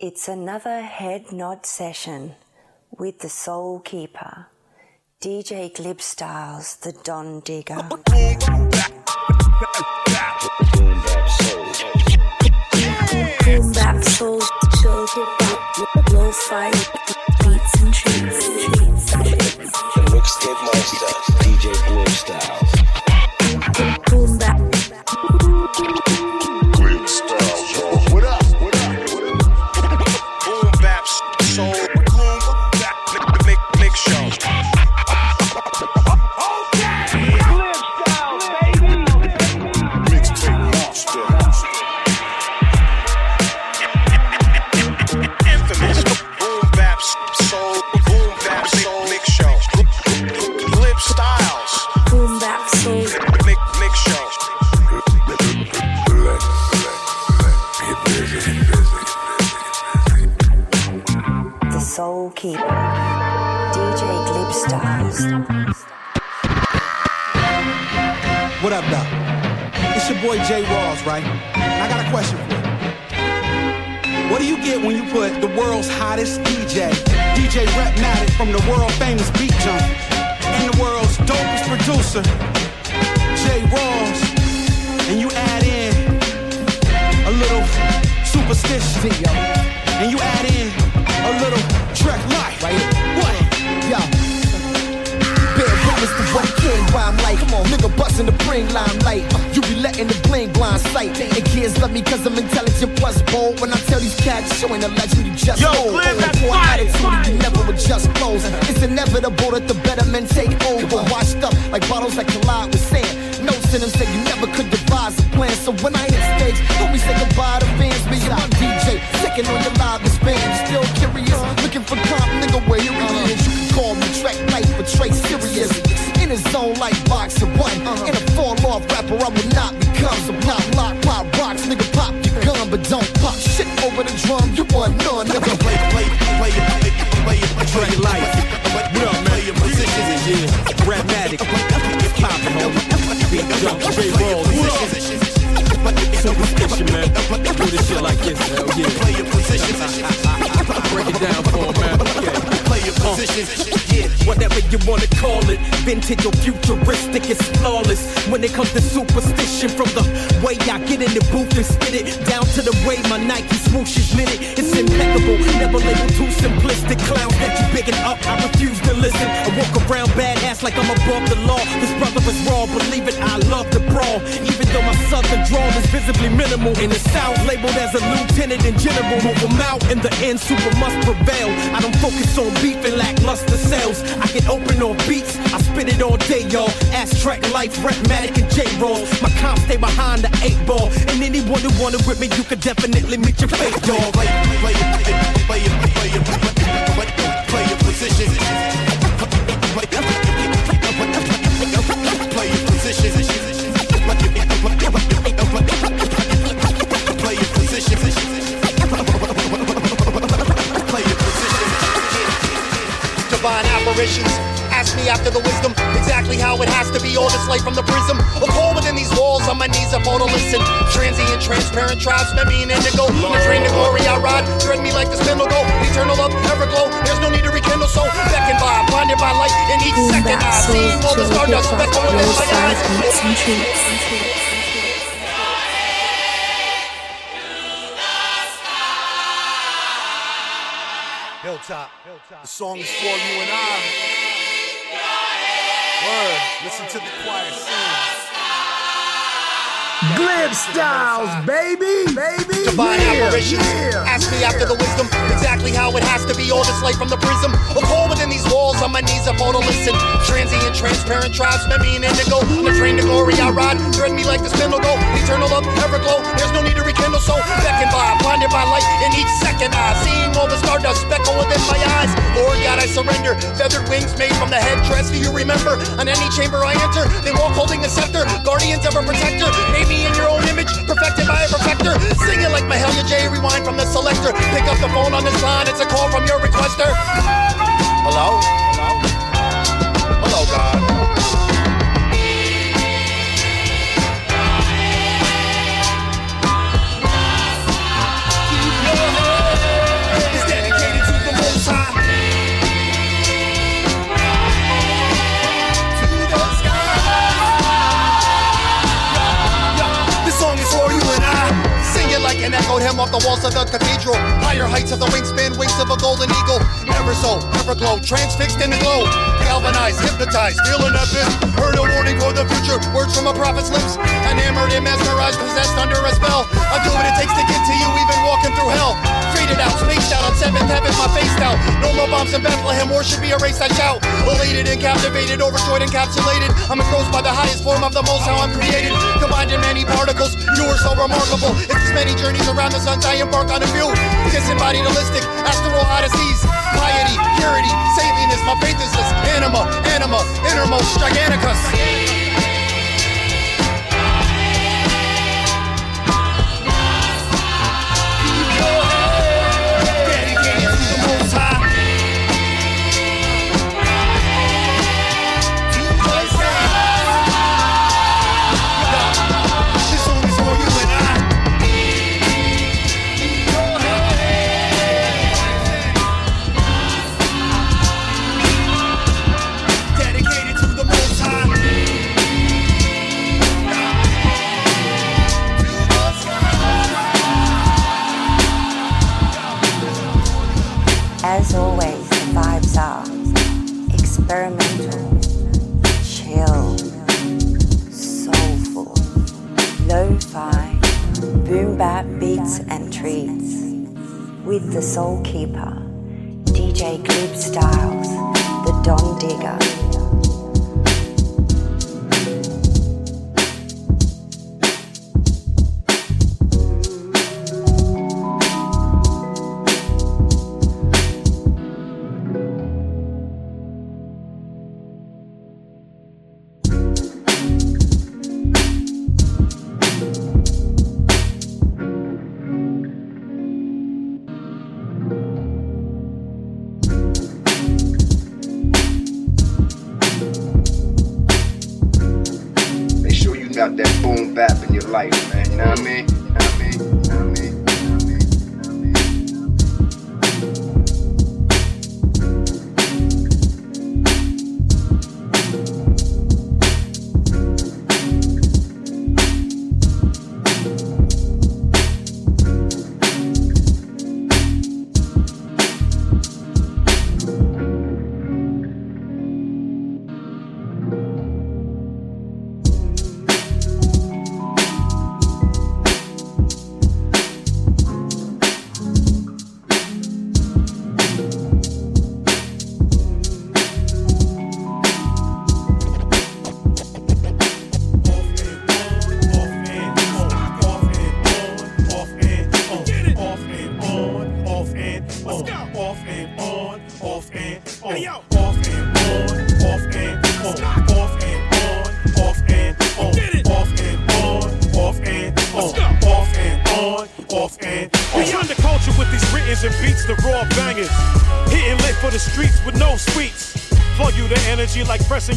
It's another head nod session with the Soul Keeper, DJ Glib Styles, the Don Digger. Boom chill low beats and. The from the world famous Beat Jumpers, and the world's dopest producer, Jay Rawls, and you add in a little superstition, bustin' the bring limelight. You be letting the bling blind sight. And kids love me cause I'm intelligent plus bold. When I tell these cats, showing a legend you just Yo. Glenn, that's Poor fire, attitude, you never adjust clothes. It's inevitable that the better men take over. Washed up like bottles that collide with sand. Notes in them say you never could devise a plan. So when I hit stage, be say goodbye to fans. Me and my DJ, taking on your live band. Still curious, looking for comp, nigga, where you is. You can call me Track Life, but Trey serious. But don't pop shit over the drum. You want none, nigga. Play play play it play it play it Trey life. What up, man? Play your position. Yeah, yeah. Rapmatic. It's poppin', homie. Beat Jump, Jay Rawls. Superstition, man. Do this shit like this, hell yeah. Play your position. Break it down for 'em, man. Okay. Play your position. Yeah. whatever you wanna call it. Vintage or futuristic, it's flawless. When it comes to superstition, from the way I get in the booth and spit it, down to the way my Nike swooshes knit it, it's impeccable. Never labeled too simplistic. Clowns that you bigging up, I refuse to listen. I walk around badass like I'm above the law. This brother is raw, believe it, I love to brawl. Even though my southern drawl is visibly minimal, in the south labeled as a lieutenant and general. Move out in the end, super must prevail. I don't focus on beef and lackluster sales. I can open on beats, I spit it all day, y'all. Ass track life, Rapmatic and J roll. My comp stay behind the eight ball. And anyone who wanna with me, you could definitely meet your fate, dog. Play play play play play play play your position. Play your position. Play your position. Play your position. divine apparitions. Ask after the wisdom, exactly how it has to be. All this light from the prism. A call within these walls, on my knees, I fall to listen. Transient, transparent tribes, met me in indigo. On a train to glory, I ride. Thread me like the spindle go. Eternal love, everglow. There's no need to rekindle, so beckoned by, blinded by light. In each boom second, I bap soul, seeing all the chill stardust, hop, speckle within low my eyes. beats and treats. Hilltop. The song is for you and I. Word. Listen to the choir sing. Glib Styles, baby, baby. divine yeah, apparitions. yeah, Ask me after the wisdom, exactly how it has to be. All this light from the prism. A call within these walls, on my knees, I fall to listen. Transient, transparent tribes, met me in indigo. On the train to glory, I ride. Thread me like the spindle go. Eternal love, everglow. There's no need to rekindle, so beckoned by, blinded by light. In each second, I seeing all the stardust speckle within my eyes. Lord God, I surrender. Feathered wings made from the headdress. Do you remember? On any chamber I enter, they walk holding a scepter. Guardians of a protector. Me in your own image, perfected by a perfecter. Sing it like Mahalia J. Rewind from the selector. Pick up the phone on this line, it's a call from your requester. Hello? Hello? Hello, God. From off the walls of the cathedral. Higher heights of the wingspan, wings of a golden eagle. Ever so, ever glow, transfixed in the glow. Galvanized, hypnotized, feeling that bitch. Heard a warning for the future, words from a prophet's lips. Enamored and mesmerized, possessed under a spell. I'll do what it takes to get to you, even walking through hell. Faded out, spaced out, on seventh heaven, my face out. No more bombs in Bethlehem, war should be erased, I shout. Elated and captivated, overjoyed, encapsulated. I'm engrossed by the highest form of the most, how I'm created. Combined in many particles, you are so remarkable. It's as many journeys around the sun, I embark on a few. Disembodied, holistic, astral odysseys. Piety, purity, saintliness, my faith is this. Anima, anima, innermost, giganticus.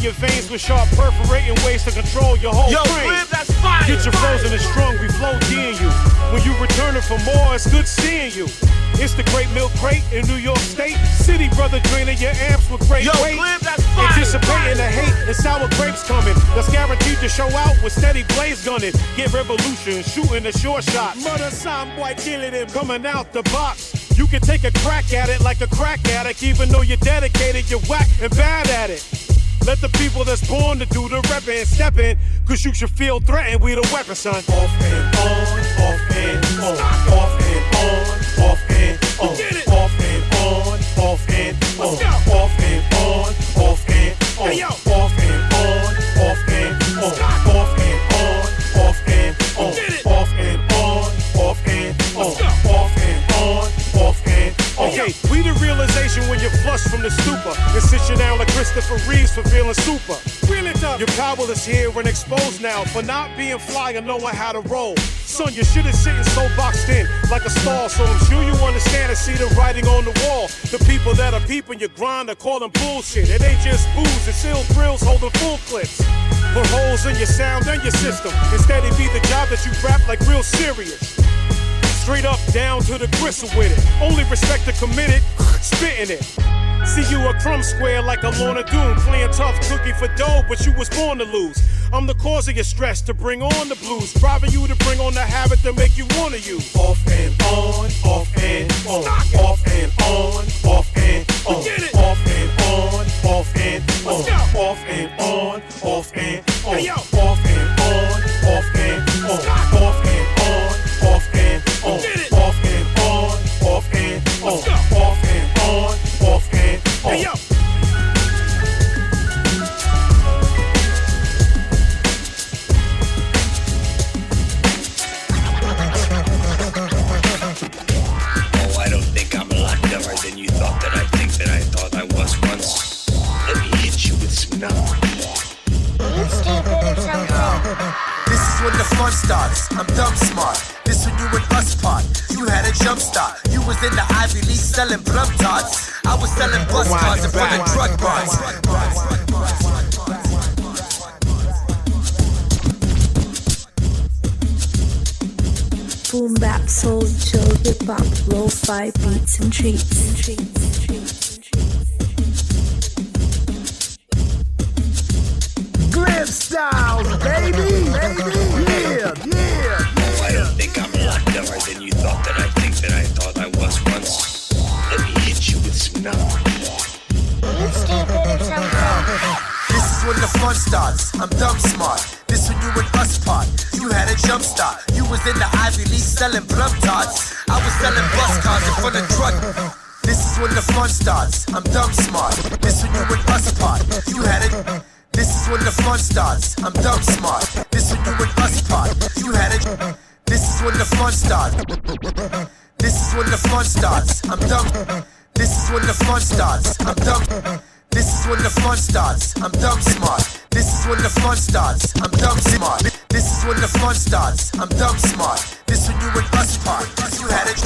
Your veins with sharp perforating ways to control your whole Yo, frame. Flip, that's fire, Get you fire. frozen and strong, we flow D in you. When you returning for more, it's good seeing you. It's the Great Milk Crate in New York State. City brother draining your amps with great Yo, weight. Flip, that's fire, Anticipating the hate and sour grapes coming. That's guaranteed to show out with steady blaze gunning. Get revolution, shooting a short shot. Mother sound boy killing him. Coming out the box. You can take a crack at it like a crack addict, even though you're dedicated, you're whack and bad people that's born to do the reppin' and steppin', cause you should feel threatened, we the weapon, son. Off and on, off and on, off and on, off and on, and on, super. Reel it up. Your power is here and exposed now for not being fly and knowing how to roll. Son, your shit is sitting so boxed in like a stall, so I'm sure you understand and see the writing on the wall. The people that are peeping your grind are calling bullshit. It ain't just booze, it's ill thrills holding full clips. Put holes in your sound and your system. Instead, it be the job that you rap like real serious. Straight up, down to the gristle with it. Only respect the committed, spitting it. See you a crumb square like a Lorna Doone, playing tough cookie for dough, but you was born to lose. I'm the cause of your stress to bring on the blues, driving you to bring on the habit to make you wanna you. Off and on, off and on, off and on, off and on, off and on, off and on, off and on, off and on, off and on, off and on, off and on, off and on, the starts. I'm dumb smart. This when you and us part. You had a jump start. You was in the Ivy League selling plum tarts. I was selling bus cards in front of drug bars. Boom bap, soul, chill, hip hop, lo-fi beats and treats. Glib Styles, baby, baby, yeah, yeah. Oh, I don't think I'm a lot dumber than you thought that I think that I thought I was once. Let me hit you with some knowledge. This is when the fun starts. I'm dumb smart. This when you and us part. You had a jump start. You was in the Ivy League selling plum tarts. I was selling bus cards in front of drug. This is when the fun starts. I'm dumb smart. This when you and us part. You had it. This is when the fun starts. I'm dumb smart. This when you and us part. You had it. This is when the fun starts. This is when the fun starts. I'm dumb. This is when the fun starts. I'm dumb. This is when the fun starts. I'm dumb smart. This is when the fun starts. I'm dumb smart. This is when the fun starts. I'm dumb smart. This when you and us part. You had it.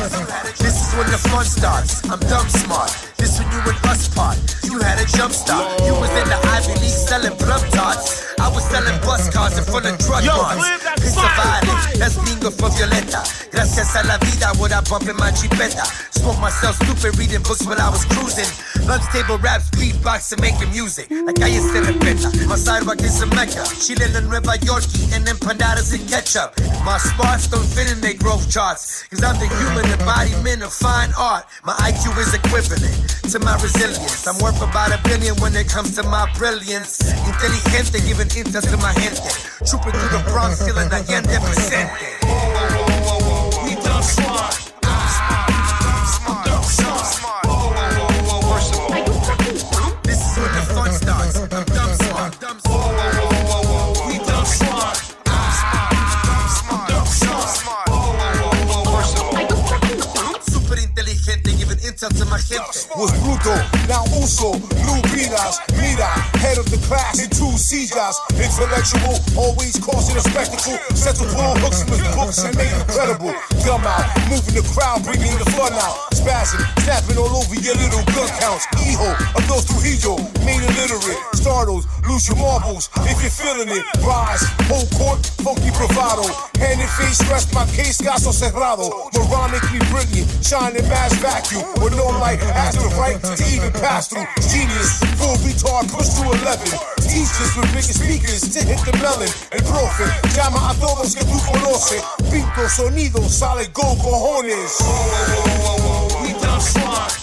This is when the fun starts. I'm dumb smart. This when you and us part. You had a jump start. You was in the Ivy League selling plum tarts. I was selling bus cards in front of drug bars. Cliff, that's Piece of violence. That's bingo for Violetta. Gracias a la vida, what I bump in my Jeepeta. Smoke myself stupid, reading books while I was cruising. Lunch table raps, beatboxing, making music. La calle se respeta. My sidewalk is a mecca. Chile en Nueva York, and empanadas and ketchup. My sparks don't fit in their growth charts. Cause I'm the human embodiment of fine art. My IQ is equivalent to my resilience. I'm worth about a billion when it comes to my brilliance. Inteligente, giving intel to my gente. Trooping through the Bronx, feeling the gente presente. We. Gente. was brutal. Now uso, lubrinas, mira, head of the class in two sillas. Intellectual, always causing a spectacle. To pull hooks from his books and make it credible. Gum out, moving the crowd, bringing the fun out. Spazzing, snapping all over your little gun counts. Hijo of those Trujillo, made illiterate. Startles, lose your marbles if you're feeling it. Rise, whole court, funky bravado. Hand and face, rest my case, caso cerrado. Moronically brilliant, shining mass vacuum. With no light, has the right to even pass through. Genius, full retard, push to 11. Teachers with bigger speakers to hit the melon. El profe, llama a todos que tú conoces. Pinto sonido, sale go cojones. We dumb smart.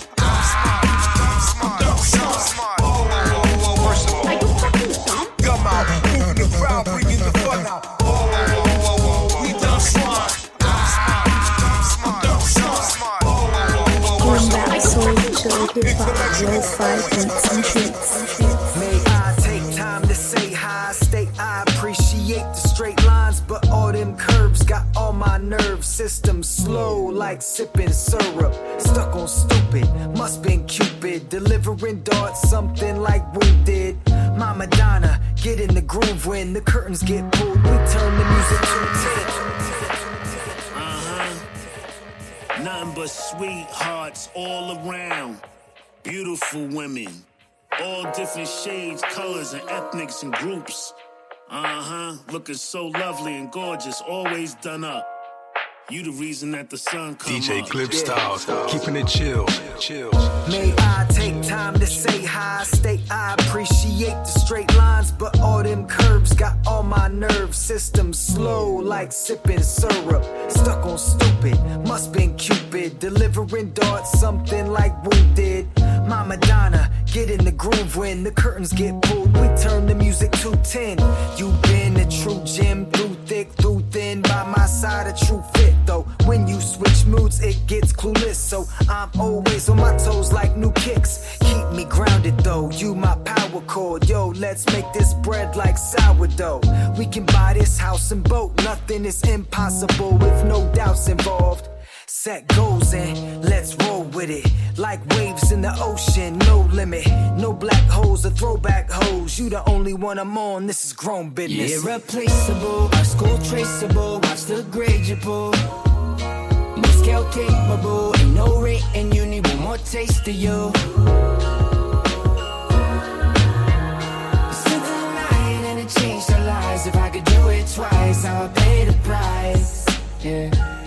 Hip hop, lo-fi beats and treats. May I take time to say hi, state I appreciate the straight lines, but all them curves got all my nerve system slow like sipping syrup. Stuck on stupid, must been Cupid, delivering darts, something like wounded. My Madonna, get in the groove when the curtains get pulled. We turn the music to Uh-huh. Nothing but sweethearts all around. Beautiful women. All different shades, colors, and ethnics and groups. Uh huh. Looking so lovely and gorgeous, always done up. You the reason that the sun comes DJ up. Glib Styles, keeping it chill, chill. May I take time to say hi, state I appreciate the straight lines, but all them curves got all my nerve system slow like sipping syrup. Stuck on stupid, must been Cupid, delivering darts, something like wounded. My Madonna, get in the groove when the curtains get pulled. We turn the music to 10. You been a true gem through thick, through thin. By my side, a true fit though. When you switch moods, it gets clueless. So I'm always on my toes like new kicks. Keep me grounded though. You my power cord. Yo, let's make this bread like sourdough. We can buy this house and boat. Nothing is impossible with no doubts involved. Set goals and let's roll with it. Like waves in the ocean, no limit. No black holes or throwback hoes. You the only one I'm on. This is grown business. Irreplaceable, our school traceable. The grade you pull. No scale capable, ain't no rating. You need one more taste of you. Spent the and it changed our lives. If I could do it twice, I would pay the price. Yeah.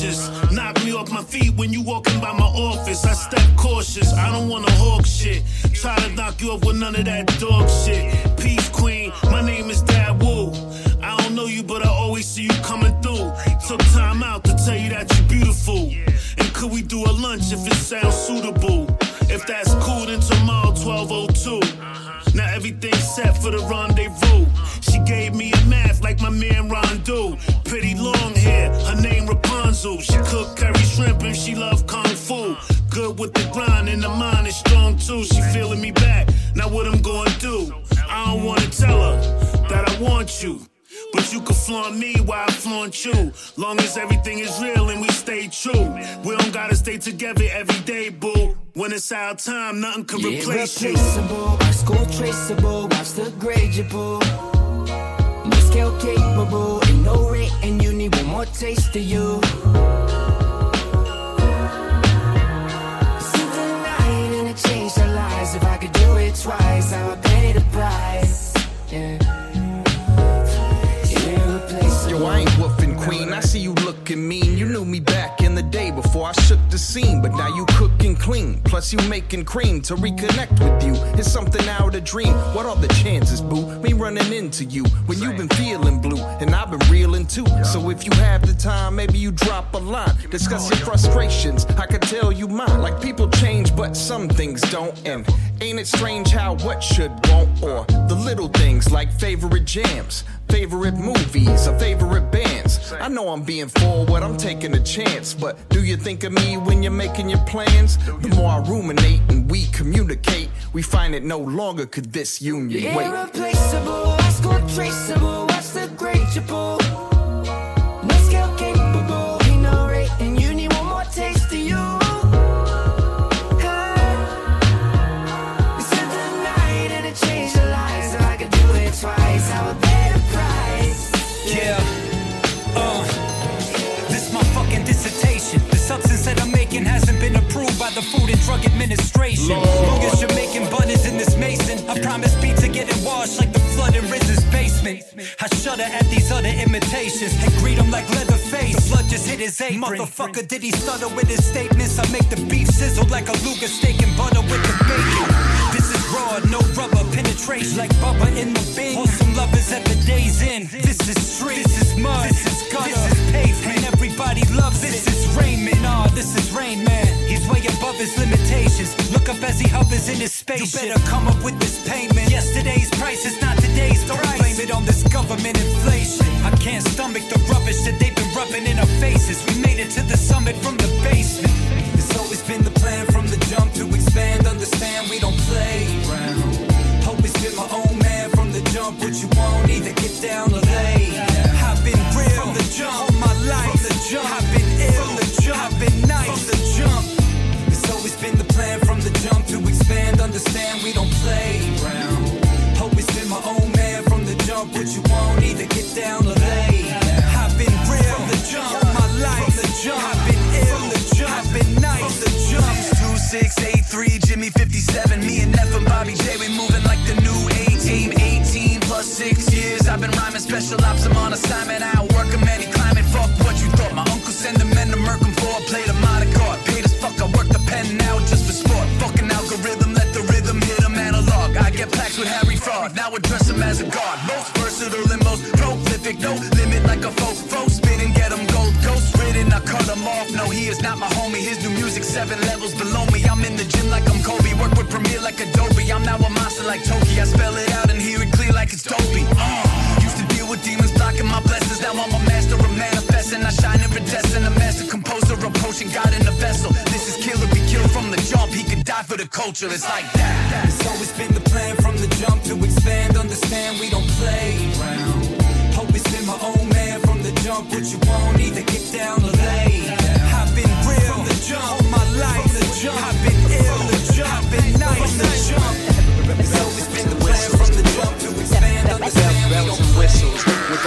Gorgeous. Knock me off my feet when you walking by my office. I step cautious. I don't wanna hawk shit. Try to knock you off with none of that dog shit. Peace, Queen. My name is Dad Woo. I don't know you, but I always see you coming through. Took time out to tell you that you're beautiful. And could we do a lunch if it sounds suitable? If that's cool, then tomorrow 1202. Now everything's set for the rendezvous. She gave me a math like my man Rondo. Pretty long hair, her name Rapunzel. She cook curry shrimp and she love kung fu. Good with the grind and the mind is strong too. She feeling me back. Now what I'm gonna do? I don't wanna tell her that I want you. But you can flaunt me while I flaunt you. Long as everything is real and we stay true. We don't gotta stay together every day, boo. When it's our time, nothing can replace you. Irreplaceable, our school traceable. Watch the grade you pull. No scale capable, ain't no rating. You need one more taste of you. Spent the night and it changed our lives. If I could do it twice, I would pay the price. Yeah. The scene, but now you cooking clean. Plus you making cream to reconnect with you. It's something out of dream. What are the chances, boo? Me running into you when you've been feeling blue and I've been reeling too. So if you have the time, maybe you drop a line. Discuss your frustrations. I could tell you mine. Like people change, but some things don't. And ain't it strange how what should won't or the little things like favorite jams, favorite movies, or favorite bands. I know I'm being forward, I'm taking a chance, but do you think of me when you're making your plans? The more I ruminate and we communicate, we find it no longer could this union wait. Irreplaceable, our school traceable. Watch the grade the Food and Drug Administration. Long as you're making bunners in this mason, I promise beats are getting washed like the flood in Riz's basement. I shudder at these other imitations and greet them like Leatherface. The blood just hit his apron. Motherfucker, did he stutter with his statements? I make the beef sizzle like a Luger steak and butter with the bacon. This is raw, no rubber penetration like Bubba in the bin. Wholesome lovers at the day's end. This is street, this is mud, this is gutter, this is pavement. And everybody loves this Raymond. Nah, this is Rain Man. He's way above his limitations. Look up as he hovers in his space. You better come up with this payment. Yesterday's price is not today's Don't blame it on this government inflation. I can't stomach the rubbish that they've been rubbing in our faces. We made it to the summit from the basement. It's always been the plan from the jump to expand. Understand we don't play around. Always been my own man from the jump. What you want, either get down or assignment. I don't work him and he climbing. Fuck what you thought. My uncle send the men to murk for a plate of Monte Card. Paid as fuck, I work the pen now just for sport. Fucking algorithm, let the rhythm hit him analog. I get plaques with Harry Fraud. Now address him as a god. Most versatile and most prolific. No limit like a folk. Foe spin and get him gold ghost ridden. I cut him off. No, he is not my homie. His new music seven levels below me. I'm in the gym like I'm Kobe. Work with Premiere like Adobe. I'm now a monster like Toki. I spell it out and hear it clear like it's dopey. Uh, used to deal with demons blocking. Now I'm a master of manifesting. I shine iridescent. A master composer of potion. God in a vessel. This is killer. Be killed from the jump. He could die for the culture. It's like that. It's always been the plan from the jump to expand. Understand we don't play around. Hope it's been my own man from the jump. What you want, either get down or lay. I've been real from the jump. All my life, the jump. I've been ill, the jump. I've been nice, the jump. It's always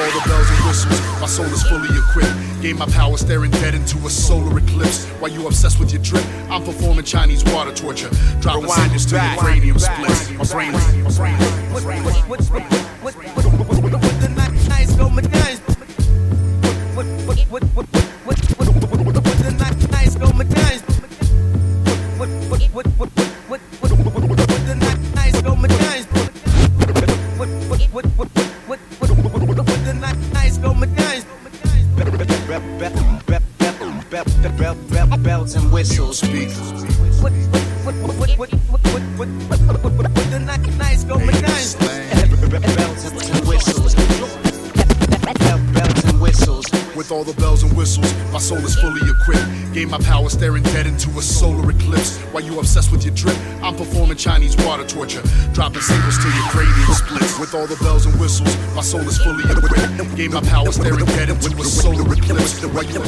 all the bells and whistles, my soul is fully equipped. Gain my power staring dead into a solar eclipse. While you obsessed with your drip, I'm performing Chinese water torture. Dropping Rewind singles it to your cranium splits. My brain, my brain. Bells my power staring dead into a solar eclipse. While you obsessed with your drip, I'm performing Chinese water torture. Dropping singles till your cranium splits. With all the bells and whistles, my soul is fully equipped. Gain my power staring dead into a solar eclipse. While you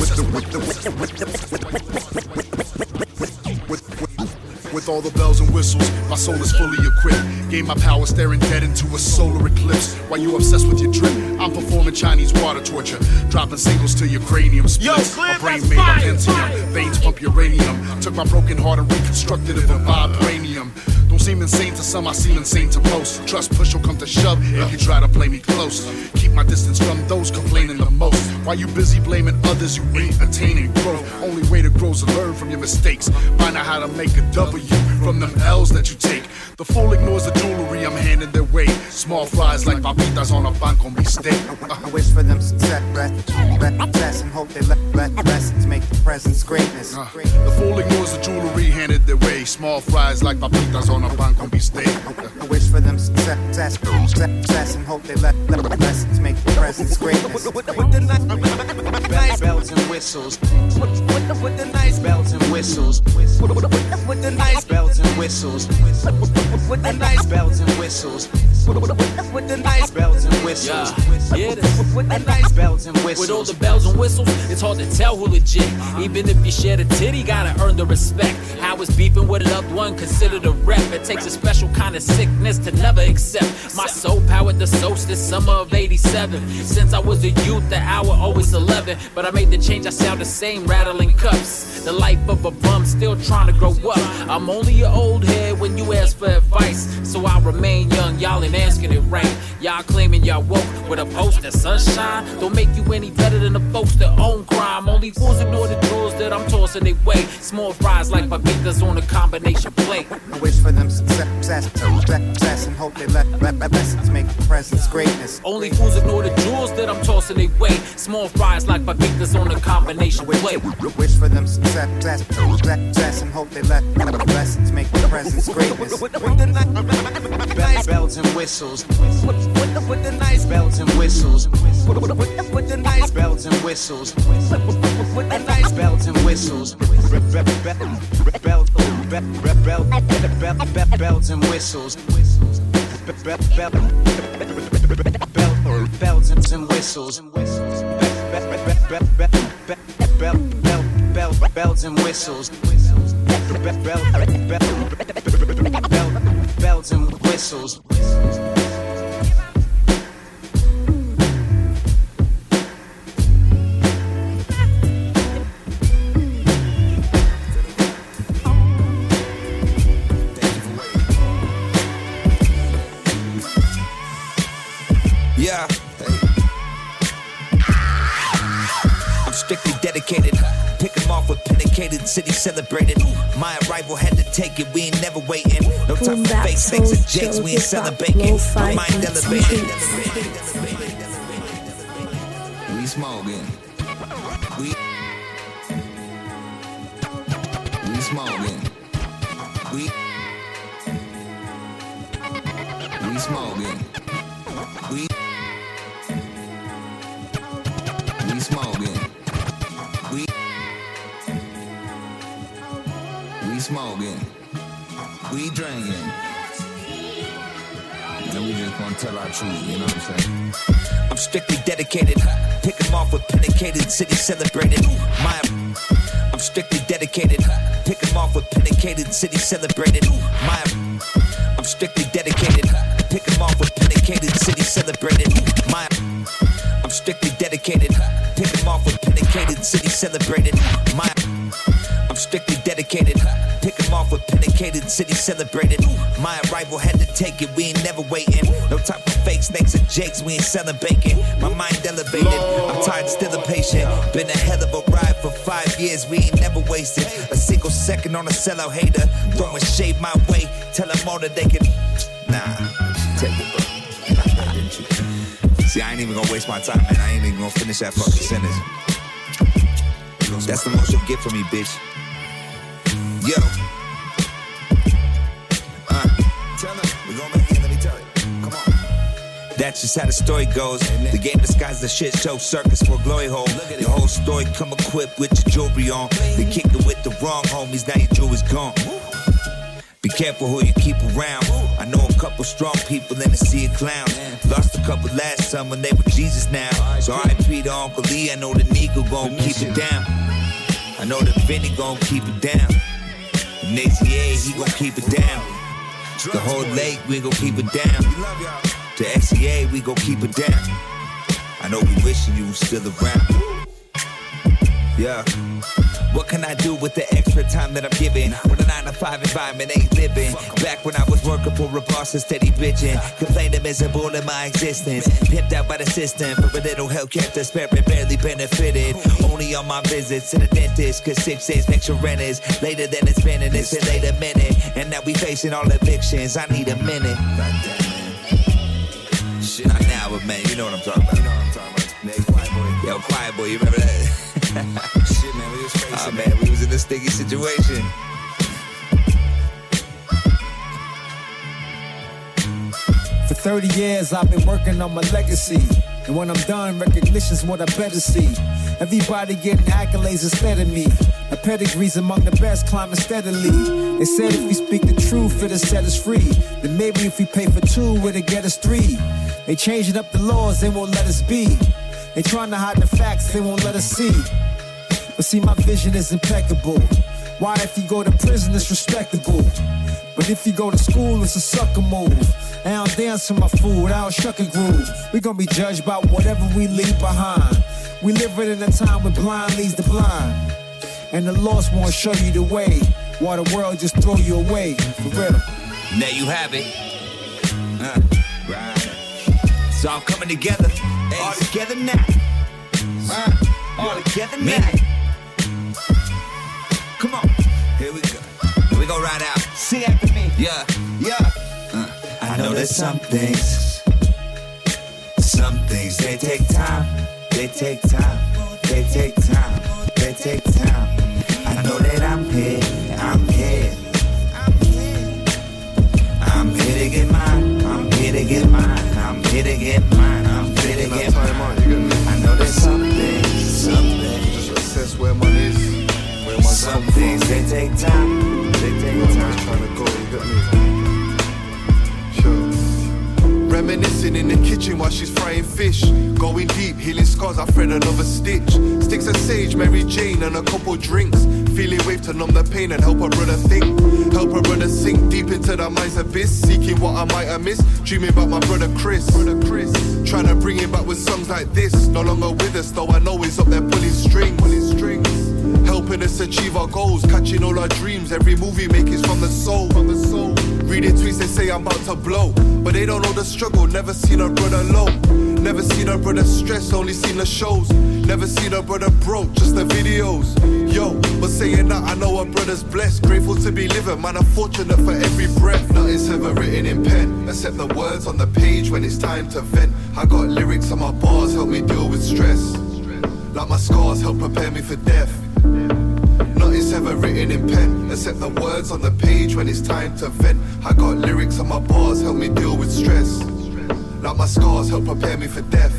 with all the bells and whistles, my soul is fully equipped. Gain my power staring dead into a solar eclipse. While you obsessed with your drip, I'm performing Chinese water torture. Dropping singles to your cranium splits. my brain made of Pentium, veins pump uranium. Took my broken heart and reconstructed it in vibranium. Seem insane to some, I seem insane to most. Trust push will come to shove if you try to play me close. Keep my distance from those complaining the most. While you busy blaming others, you ain't attaining growth. Only way to grow is to learn from your mistakes. Find out how to make a W from them L's that you take. The fool ignores the jewelry I'm handing their way. Small fries like papitas on a bank on steak. I wish for them success, success and hope they let, let lessons make the presence greatness. Uh, the fool ignores the jewelry handed their way. Small fries like papitas on a bank on steak. I wish for them success, success and hope they let, let lessons make the presence greatness. Bells and whistles. With the nice bells and whistles. With the nice bells and whistles. With the nice bells and whistles. With the nice bells and whistles. With the nice bells and whistles. With all the bells and whistles, it's hard to tell who legit. Uh-huh. Even if you share the titty, gotta earn the respect. How is beefing with a loved one considered a rep? Takes a special kind of sickness to never accept. My soul powered the solstice, summer of 87. Since I was a youth, the hour always 11. But I made the change, I sound the same, rattling cups. The life of a bum, still trying to grow up. I'm only an old head when you ask for advice. So I remain young, y'all ain't asking it right. Y'all claiming y'all woke with a post that sunshine. Don't make you any better than the folks that own crime. Only fools ignore the jewels that I'm tossing they way. Small fries like papitas on a combination plate. I wish for them success, success and hope they let, let, let lessons make presence greatness. Only fools ignore the jewels that I'm tossing they way. Small fries like papitas on a combination plate. Wish for them success, success and hope they let, let lessons make the presence greatness. With the nice bells and whistles. With the nice bells and whistles. With the nice bells and whistles. With the nice bells and whistles. Bells and whistles. Bells and whistles. Bells and whistles. Bells and whistles. Dedicated. Pick a him off with pinnacated city celebrated. My arrival had to take it, we ain't never waiting. No time for fake fakes and jakes, we ain't celebrating. My mind elevated. We smoking. We drinking. And we just gonna tell our truth, you know what I'm saying? I'm strictly dedicated. Pick 'em off with pinnacated city celebrated. My I'm strictly dedicated. Pick 'em off with pinnacated city celebrated. My I'm strictly dedicated. Pick 'em off with pinnacated city celebrated. My I'm strictly dedicated. Pick 'em off with pinnacated city celebrated. My I'm strictly dedicated. Pick 'em off with pinnacated city celebrated. My arrival had to take it, we ain't never waiting. No time for fake snakes and jakes, we ain't selling bacon. My mind elevated, I'm tired, still impatient. Been a hell of a ride for five years, we ain't never wasted. A single second on a sellout hater. Throwing shade my way, tell them all that they can. Nah, take it. See, I ain't even gonna waste my time, man. I ain't even gonna finish that fucking sentence. That's the most you'll get from me, bitch. Yo. Uh, tell them. We gonna make it, let me tell it. Come on. That's just how the story goes. The game disguised the shit show circus for a glory hole. Your whole story come equipped with your jewelry on. They kick it with the wrong homies, now your jewelry's gone. Be careful who you keep around. I know a couple strong people in the sea of clowns. Lost a couple last summer, they were Jesus now. So R.I.P. to Uncle Lee, I know the Nico gon' keep it down. I know that Vinny gon' keep it down. And ACA, he gon' keep it down. The whole lake, we gon' keep it down. To XCA, we gon' keep it down. I know we wishing you was still around. Yeah. What can I do with the extra time that I'm giving? When a 9 to 5 environment ain't living. Back when I was working for a boss and steady bitching. Complaining miserable in my existence. Pimped out by the system. For a little help kept the spirit barely benefited. Only on my visits to the dentist. Cause six days makes your rent is later than it's been. And it's been late a minute. And now we facing all evictions. I need a minute. Shit, not now, but man, you know what I'm talking about. You know what I'm talking about. Quiet boy. Yo, quiet boy, you remember that? Shit, man, we was. Oh, man, we was in a sticky situation. For 30 years, I've been working on my legacy. And when I'm done, recognition's what I better see. Everybody getting accolades instead of me. My pedigree's among the best, climbing steadily. They said if we speak the truth, it'll set us free. Then maybe if we pay for two, it'll get us three. They changing up the laws, they won't let us be. They trying to hide the facts, they won't let us see. But see, my vision is impeccable. Why, if you go to prison, it's respectable. But if you go to school, it's a sucker move. And I don't dance to my food, I don't shuck and groove. We gonna be judged by whatever we leave behind. We live in a time when blind leads the blind. And the lost won't show you the way. While the world just throw you away. For real. There you have it. Uh, right. It's all coming together. All together now. Uh, all together now. Come on. Here we go. Here we go right out. Sing after me. Yeah. Yeah. Uh, I know there's some things. Some things they take time. They take time. They take time. They take time. I know that I'm here. I'm here. I'm here to get mine. I'm here to get mine. I'm here to get mine. I'm here to get mine. I know there's some things. Some things. Just assess where money is. Some things they take time. They take Where time. trying to go, you get me? Reminiscing in the kitchen while she's frying fish. Going deep, healing scars, I thread another stitch. Sticks of sage, Mary Jane, and a couple drinks. Feeling wave to numb the pain and help her brother think. Help her brother sink deep into the mind's abyss. Seeking what I might have missed. Dreaming about my brother Chris. Brother Chris. Trying to bring him back with songs like this. No longer with us, though I know he's up there pulling strings. Pulling strings. Helping us achieve our goals, catching all our dreams. Every movie make is from the soul. From the soul. Reading tweets, they say I'm about to blow. But they don't know the struggle, never seen a brother low. Never seen a brother stress, only seen the shows. Never seen a brother broke, just the videos. Yo, but saying that, I know a brother's blessed. Grateful to be living, man, I'm fortunate for every breath. Nothing's ever written in pen, except the words on the page when it's time to vent. I got lyrics on my bars, help me deal with stress. Like my scars help prepare me for death. Nothing's ever written in pen, except the words on the page when it's time to vent. I got lyrics on my bars, help me deal with stress. Like my scars help prepare me for death.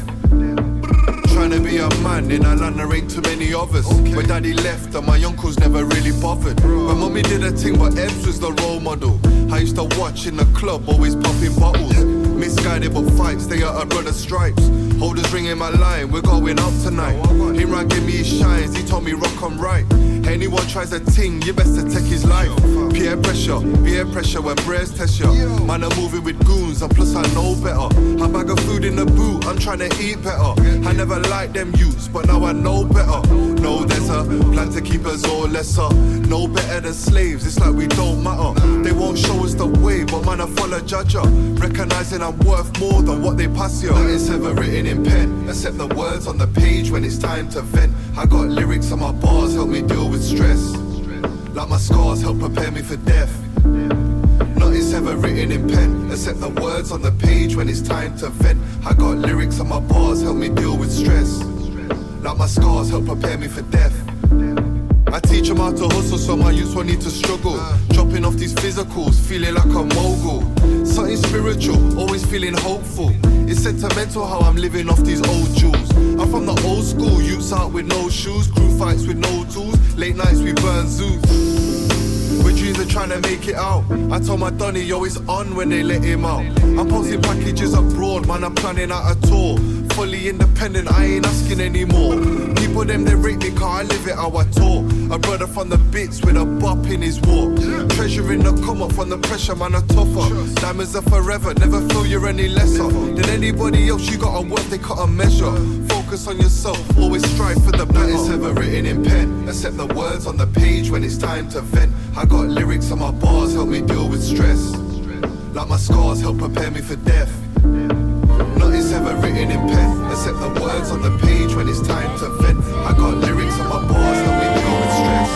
Trying to be a man in a land there ain't too many of us. My daddy left and my uncles never really bothered. My mommy did a thing, but Ebbs was the role model. I used to watch in the club, always popping bottles. Misguided but fights, they are a brother's stripes. Holders ringing my line, we're going out tonight. Him right give me his shines, he told me rock on right. Anyone tries a ting, you best to take his life. Peer pressure, peer pressure when prayers test ya. Man, I'm moving with goons, and plus I know better. A bag of food in the boot, I'm trying to eat better. I never liked them youths, but now I know better. No, there's a plan to keep us all lesser. No better than slaves, it's like we don't matter. They won't show us the way, but man, I follow judger. Recognizing I'm worth more than what they pass you. Nothing's ever written in pen, except the words on the page when it's time to vent. I got lyrics on my bars, help me deal with stress. Like my scars help prepare me for death. Nothing's ever written in pen, except the words on the page when it's time to vent. I got lyrics on my bars, help me deal with stress. Like my scars help prepare me for death. I teach them how to hustle so my youths won't need to struggle. Dropping off these physicals, feeling like a mogul. Something spiritual, always feeling hopeful. It's sentimental how I'm living off these old jewels. I'm from the old school, youths out with no shoes, crew fights with no tools, late nights we burn zoos. With dreams of trying to make it out. I told my Donny, yo, it's on when they let him out. I'm posting packages abroad, man, I'm planning out a tour. Fully independent, I ain't asking anymore. People them they rate me car, I live it how I talk. A brother from the bits with a bop in his walk. Treasuring the come up from the pressure, man, a tougher. Diamonds are forever, never feel you're any lesser than anybody else. You got a work, they cut a measure. Focus on yourself, always strive for the better. Nothing's ever written in pen, except the words on the page when it's time to vent. I got lyrics on my bars, help me deal with stress. Like my scars help prepare me for death. Nothing's ever written in pen, except the words on the page when it's time to vent. I got lyrics on my bars, help me deal with stress.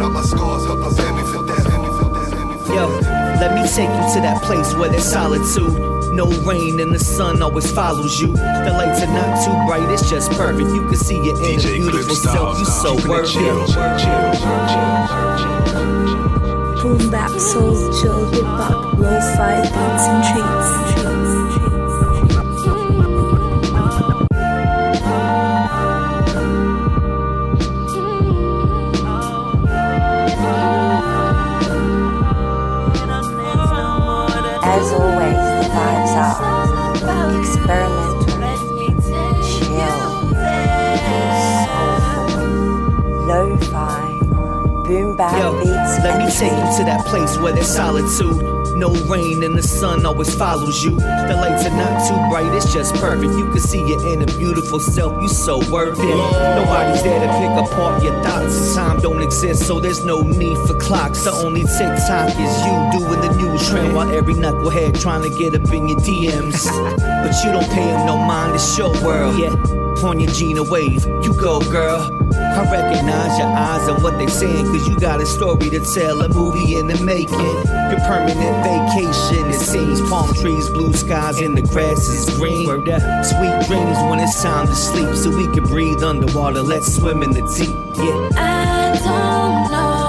Like my scars help prepare me for death. Yo, let me take you to that place where there's solitude. No rain and the sun always follows you. The lights are not too bright, it's just perfect. You can see your inner beautiful self. You so worth it. Boom bap, soul, chill, hip hop, lo-fi beats and treats. Chill, soulful, lo-fi, boom bap Yo, beats let me take you to that place where there's solitude. No rain and the sun always follows you. The lights are not too bright, it's just perfect. You can see your inner beautiful self, you so worth it. Nobody's there to pick apart your thoughts. Time don't exist, so there's no need for clocks. The only tick tock is you doing the news trend while every knucklehead trying to get up in your DMs. but you don't pay them no mind, it's your world. Yeah, on your Gina wave, you go, girl. I recognize your eyes and what they saying, cause you got a story to tell, a movie in the making. Your permanent vacation, it seems palm trees, blue skies, and the grass is green. Sweet dreams when it's time to sleep, so we can breathe underwater. Let's swim in the deep, yeah. I don't know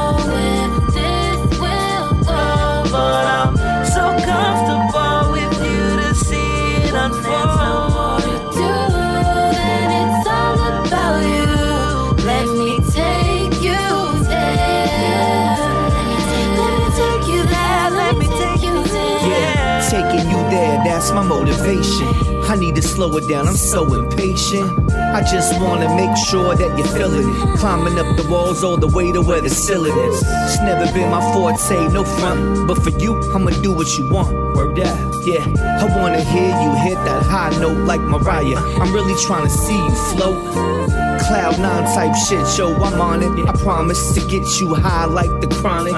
my motivation. I need to slow it down, I'm so impatient. I just wanna make sure that you're feeling it. Climbing up the walls all the way to where the ceiling is. It's never been my forte, no front. But for you, I'ma do what you want. Word that, yeah. I wanna hear you hit that high note like Mariah. I'm really trying to see you float. Cloud nine type shit, yo, I'm on it. I promise to get you high like the chronic.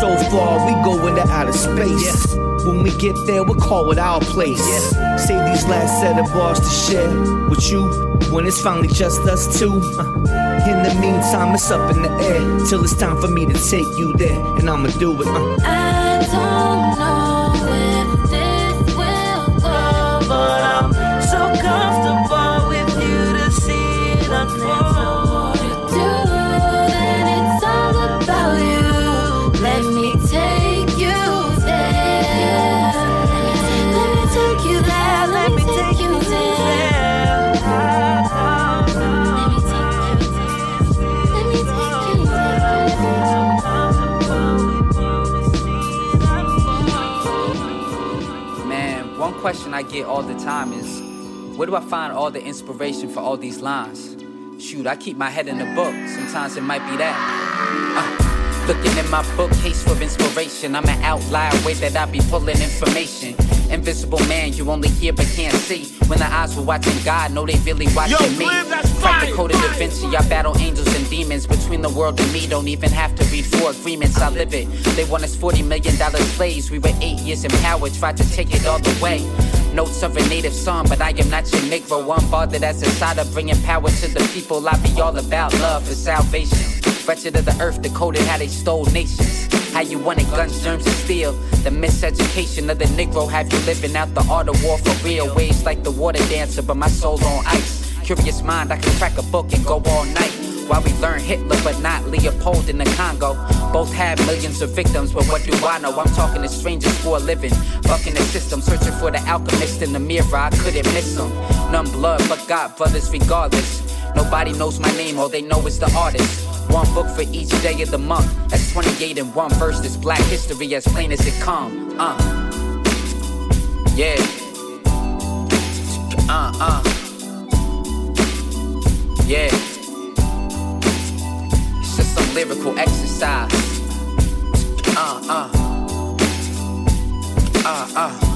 So far, we go into outer space. When we get there, we'll call it our place. Save these last set of bars to share with you when it's finally just us two. Uh, In the meantime, it's up in the air till it's time for me to take you there, and I'ma do it. Uh. I don't know question I get all the time is where do I find all the inspiration for all these lines? Shoot, I keep my head in the book. Sometimes it might be that. Uh, looking in my bookcase for inspiration. I'm an outlier, way that I be pulling information. Invisible man, you only hear but can't see. When the eyes were watching God, know they really watching Yo, me. That's Fight the code of Da Vinci, I battle angels and demons. Between the world and me, don't even have to read four agreements. I live it. They want us $40 million slaves. We were eight years in power, tried to take it all the way. Notes of a native song, but I am not your Negro. One bothered as a side of bringing power to the people. I be all about love and salvation. Wretched of the earth, decoded how they stole nations. How you wanted guns, germs, and steel. The miseducation of the Negro have you living out the art of war for real. Waves like the water dancer, but my soul's on ice. Curious mind, I can crack a book and go all night. While we learn Hitler, but not Leopold in the Congo. Both have millions of victims, but what do I know? I'm talking to strangers for a living. Bucking the system, searching for the alchemist in the mirror. I couldn't miss them. None blood, but God, brothers, regardless. Nobody knows my name, all they know is the artist. One book for each day of the month. That's 28 and one verse. This black history as plain as it come. Uh. Yeah. Uh uh. Yeah. It's just some lyrical exercise. Uh uh. Uh uh.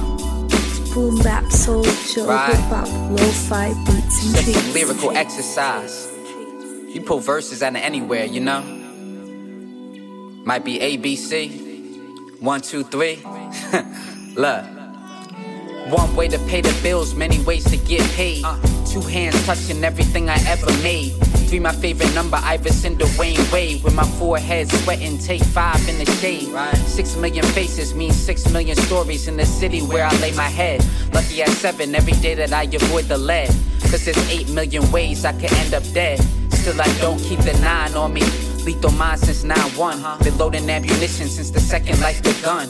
Boom bap, soul, chill, Right. hip hop, lo-fi beats and Just treats. lyrical exercise. You pull verses out of anywhere, you know? Might be A, B, C. One, two, three. Look. One way to pay the bills, many ways to get paid. Uh. Two hands touching everything I ever made. Three, my favorite number, Iverson, Dwyane Wade. With my forehead sweating, take five in the shade. Six million faces means six million stories in the city where I lay my head. Lucky at seven, every day that I avoid the lead. Cause there's eight million ways I could end up dead. Still, I don't keep the nine on me. Lethal mind since 9-1. Uh-huh. Been loading ammunition since the second life begun.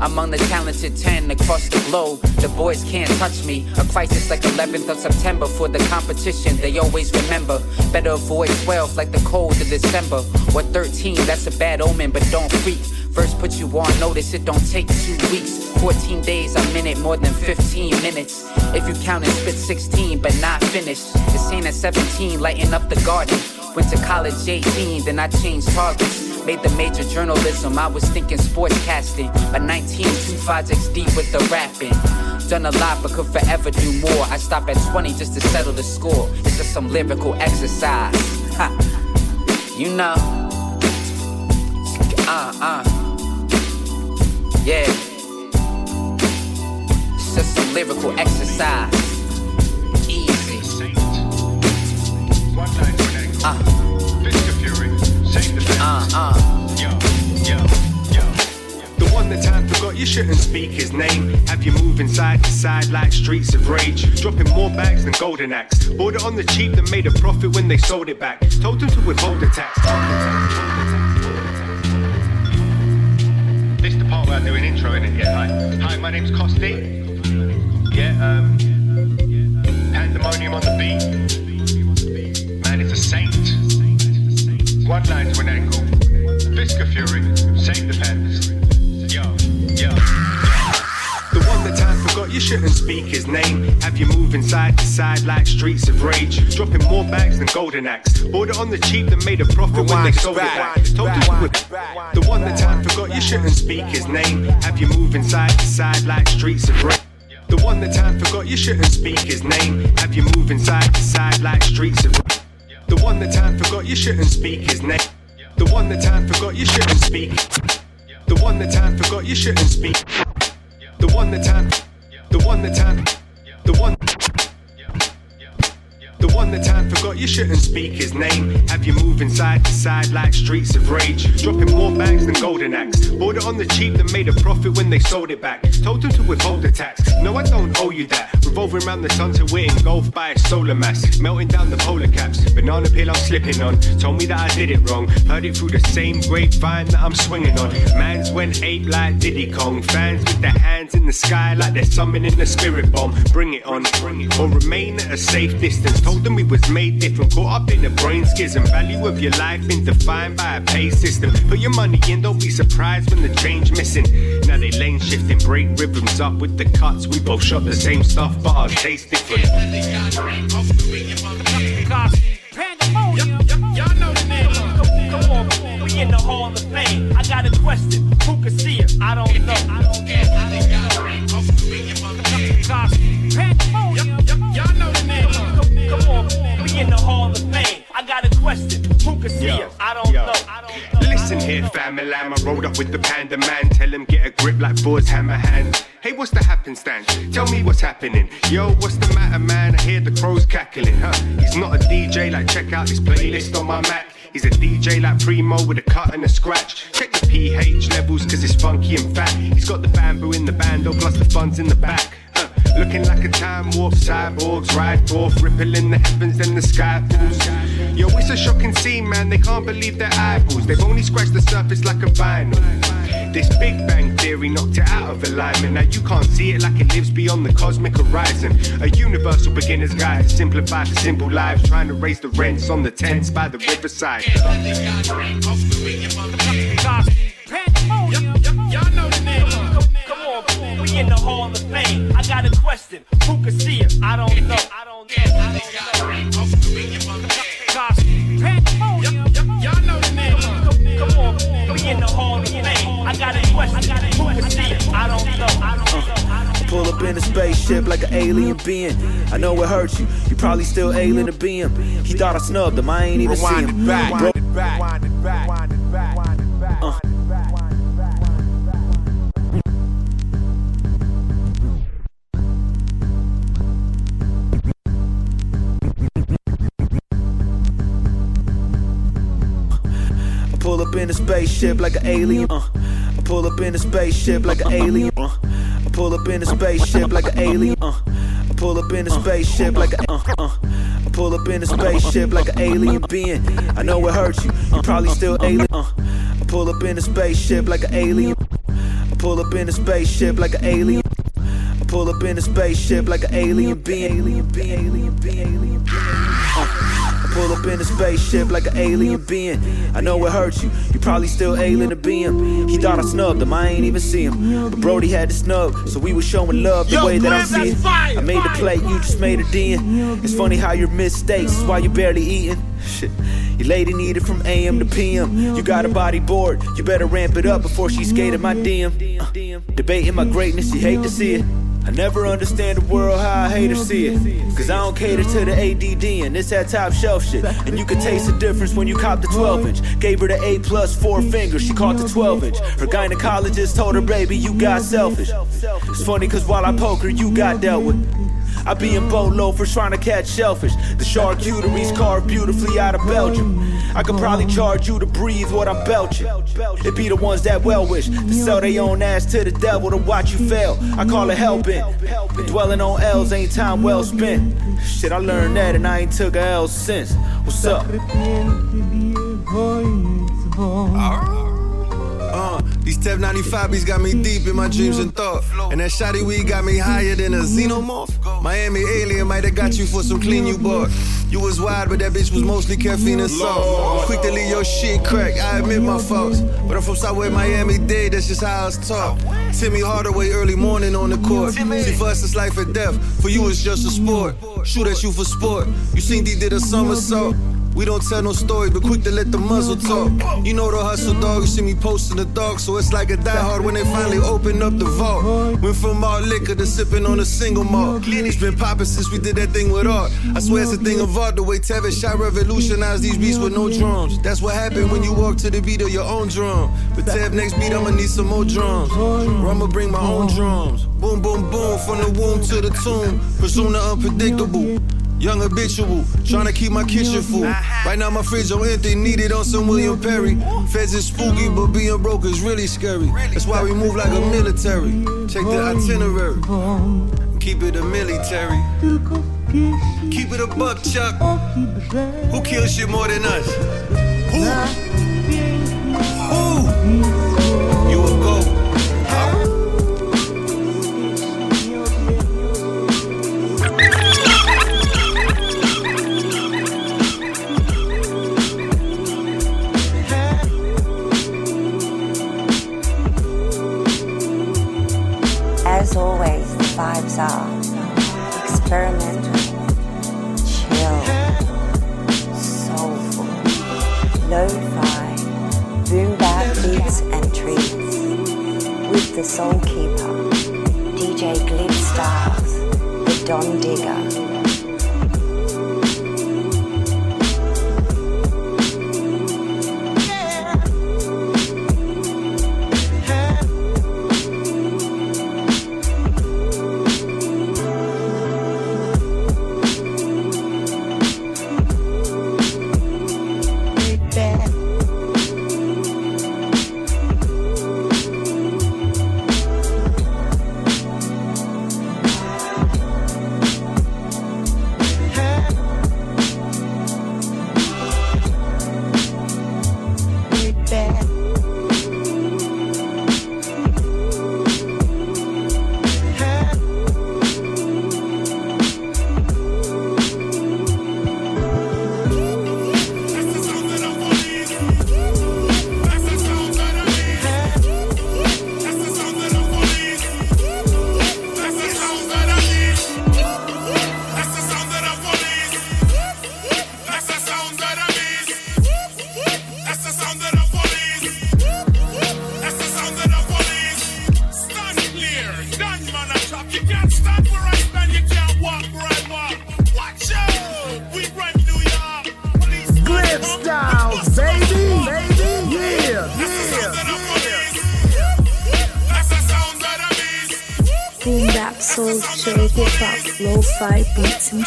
Among the talented 10 across the globe, the boys can't touch me. A crisis like 11th of September for the competition, they always remember. Better avoid 12 like the cold of December. Or 13, that's a bad omen, but don't freak. First put you on notice, it don't take two weeks. 14 days, I'm in it more than 15 minutes. If you count and spit 16, but not finished. It's seen at 17, lighting up the garden. Went to college 18, then I changed targets. Made the major journalism, I was thinking sportscasting. By 19, two projects deep with the rapping. Done a lot, but could forever do more. I stop at 20 just to settle the score. It's just some lyrical exercise. Ha. You know. Uh uh. Yeah. It's just some lyrical exercise. Easy. Uh. Uh uh. The one that time forgot you shouldn't speak his name. Have you moving side to side like streets of rage. Dropping more bags than Golden Axe. Bought it on the cheap that made a profit when they sold it back. Told them to withhold the tax. This the part where I do an intro in it, yeah. Hi, hi my name's Costi. Yeah, um, pandemonium on the beat. One line to an ankle. Fisker Fury, save the pens. Yo, yo. The one one that time forgot you shouldn't speak his name. Have you moving side to side like streets of rage. Dropping more bags than Golden Axe. Bought it on the cheap that made a profit when they sold it back. Told him to whip- The one that time forgot you shouldn't speak his name. Have you moving side to side like streets of rage. The one that time forgot you shouldn't speak his name. Have you moving side to side like streets of The one that time forgot you shouldn't speak his name. The one that time forgot you shouldn't speak. The one that time forgot you shouldn't speak. The one that time. The one that time. The one. The one that time forgot you shouldn't speak his name. Have you moving side to side like streets of rage. Dropping more bags than Golden Axe. Bought it on the cheap that made a profit when they sold it back. Told them to withhold the tax. No, I don't owe you that. Revolving around the sun till we're engulfed by a solar mass. Melting down the polar caps. Banana peel I'm slipping on. Told me that I did it wrong. Heard it through the same grapevine that I'm swinging on. Mans went ape like Diddy Kong. Fans with their hands in the sky like they're summoning the spirit bomb. Bring it on. Bring it on. Or remain at a safe distance. Told them we was made different. Caught up in a brain schism. Value of your life been defined by a pay system. Put your money in, don't be surprised when the change missing. Now they lane shifting, break rhythms up with the cuts. We both shot the same stuff, but our taste different. In the hall of fame. I got a question. Who can see it? I don't know. I don't care. Y'all in the hall of fame. I got a question. Who can see it? I don't know. I don't know. Listen here, family lamb. I rolled up with the panda man. Tell him get a grip like Thor's hammer hand. Hey, what's the happenstance? Tell me what's happening. Yo, what's the matter, man? I hear the crows cackling, huh? He's not a DJ, like check out this playlist on my Mac. He's a DJ like Primo with a cut and a scratch. Check the pH levels, cause it's funky and fat. He's got the bamboo in the band, bando, plus the funds in the back. Huh. Looking like a time warp, cyborgs ride forth, rippling the heavens, then the sky falls. Yo, it's a shocking scene, man. They can't believe their eyeballs. They've only scratched the surface like a vinyl. This Big Bang Theory knocked it out of alignment. Now you can't see it like it lives beyond the cosmic horizon. A universal beginner's guide to simplify the simple lives, trying to raise the rents on the tents by the riverside. Y'all know the name. Come, come we in the hall of fame. I got a question. Who can see it? I don't know. I don't know. I don't know. Y'all know the name. Come, come on, we in the hall of fame. I got a question. Who can see it? I don't know. I don't know. I Pull up in a spaceship like an alien being. I know it hurts you. You probably still alien to be him. He thought I snubbed him. I ain't even see him. it back. Bro- Rewind it back. Rewind it back. Rewind it back. Uh. Pull up in a spaceship like an alien. Uh. I pull up in a spaceship like an alien. Uh. I pull up in a spaceship like an alien. Uh. I pull up in a spaceship like a uh, uh. I pull up in a spaceship like an alien being. I know it hurts you. You probably still alien. Uh. I pull up in a spaceship like an alien. I pull up in a spaceship like an alien. Pull up in a spaceship like an alien being. Alien being. Alien being. Alien being. Uh. I pull up in a spaceship like an alien being. I know it hurts you. You probably still alien to be him. He thought I snubbed him. I ain't even see him. But Brody had to snub, so we was showing love the Yo, way that I Glenn, see it. fire, I made the plate, you just made a den. It's funny how your mistakes is why you barely eating. Shit. Your lady need it from AM to PM. You got a body board, you better ramp it up before she skated my DM. Uh, debating my greatness, you hate to see it. I never understand the world how I hate to see it. Cause I don't cater to the ADD and it's that top shelf shit. And you can taste the difference when you cop the 12 inch. Gave her the A plus four fingers, she caught the 12 inch. Her gynecologist told her, baby, you got selfish. It's funny cause while I poke her, you got dealt with. I be in boat loafers trying to catch shellfish. The charcuterie's carved beautifully out of Belgium. I could probably charge you to breathe what I'm belching. It be the ones that well wish to sell their own ass to the devil to watch you fail. I call it helping. Dwelling on L's ain't time well spent. Shit, I learned that and I ain't took a L since. What's up? Uh, these Tev 95 beats got me deep in my dreams and thought. And that shotty weed got me higher than a xenomorph. Miami alien might have got you for some clean you bought. You was wide, but that bitch was mostly caffeine and salt. Quick to leave your shit crack, I admit my faults. But I'm from Southway Miami Dade, that's just how I was taught. Timmy Hardaway early morning on the court. See, for us it's life or death, for you it's just a sport. Shoot at you for sport. You seen D did a somersault. We don't tell no stories, but quick to let the muzzle talk. You know the hustle, dog. You see me posting the dog, so it's like a diehard when they finally open up the vault. Went from all liquor to sipping on a single malt. It's been popping since we did that thing with art. I swear it's a thing of art. The way Tevin shot revolutionized these beats with no drums. That's what happened when you walk to the beat of your own drum. But Tev next beat, I'ma need some more drums. Or I'ma bring my own drums. Boom, boom, boom, from the womb to the tomb. The unpredictable. Young habitual, trying to keep my kitchen full. Right now my fridge on empty, needed on some William Perry. Feds is spooky, but being broke is really scary. That's why we move like a military. Check the itinerary. Keep it a military. Keep it a buck, Chuck. Who kills shit more than us? Who? Who? You a go. Vibes experimental, chill, soulful, lo-fi, boom bap beats and treats. With the soul keeper, DJ Glib Styles, the Don Digger.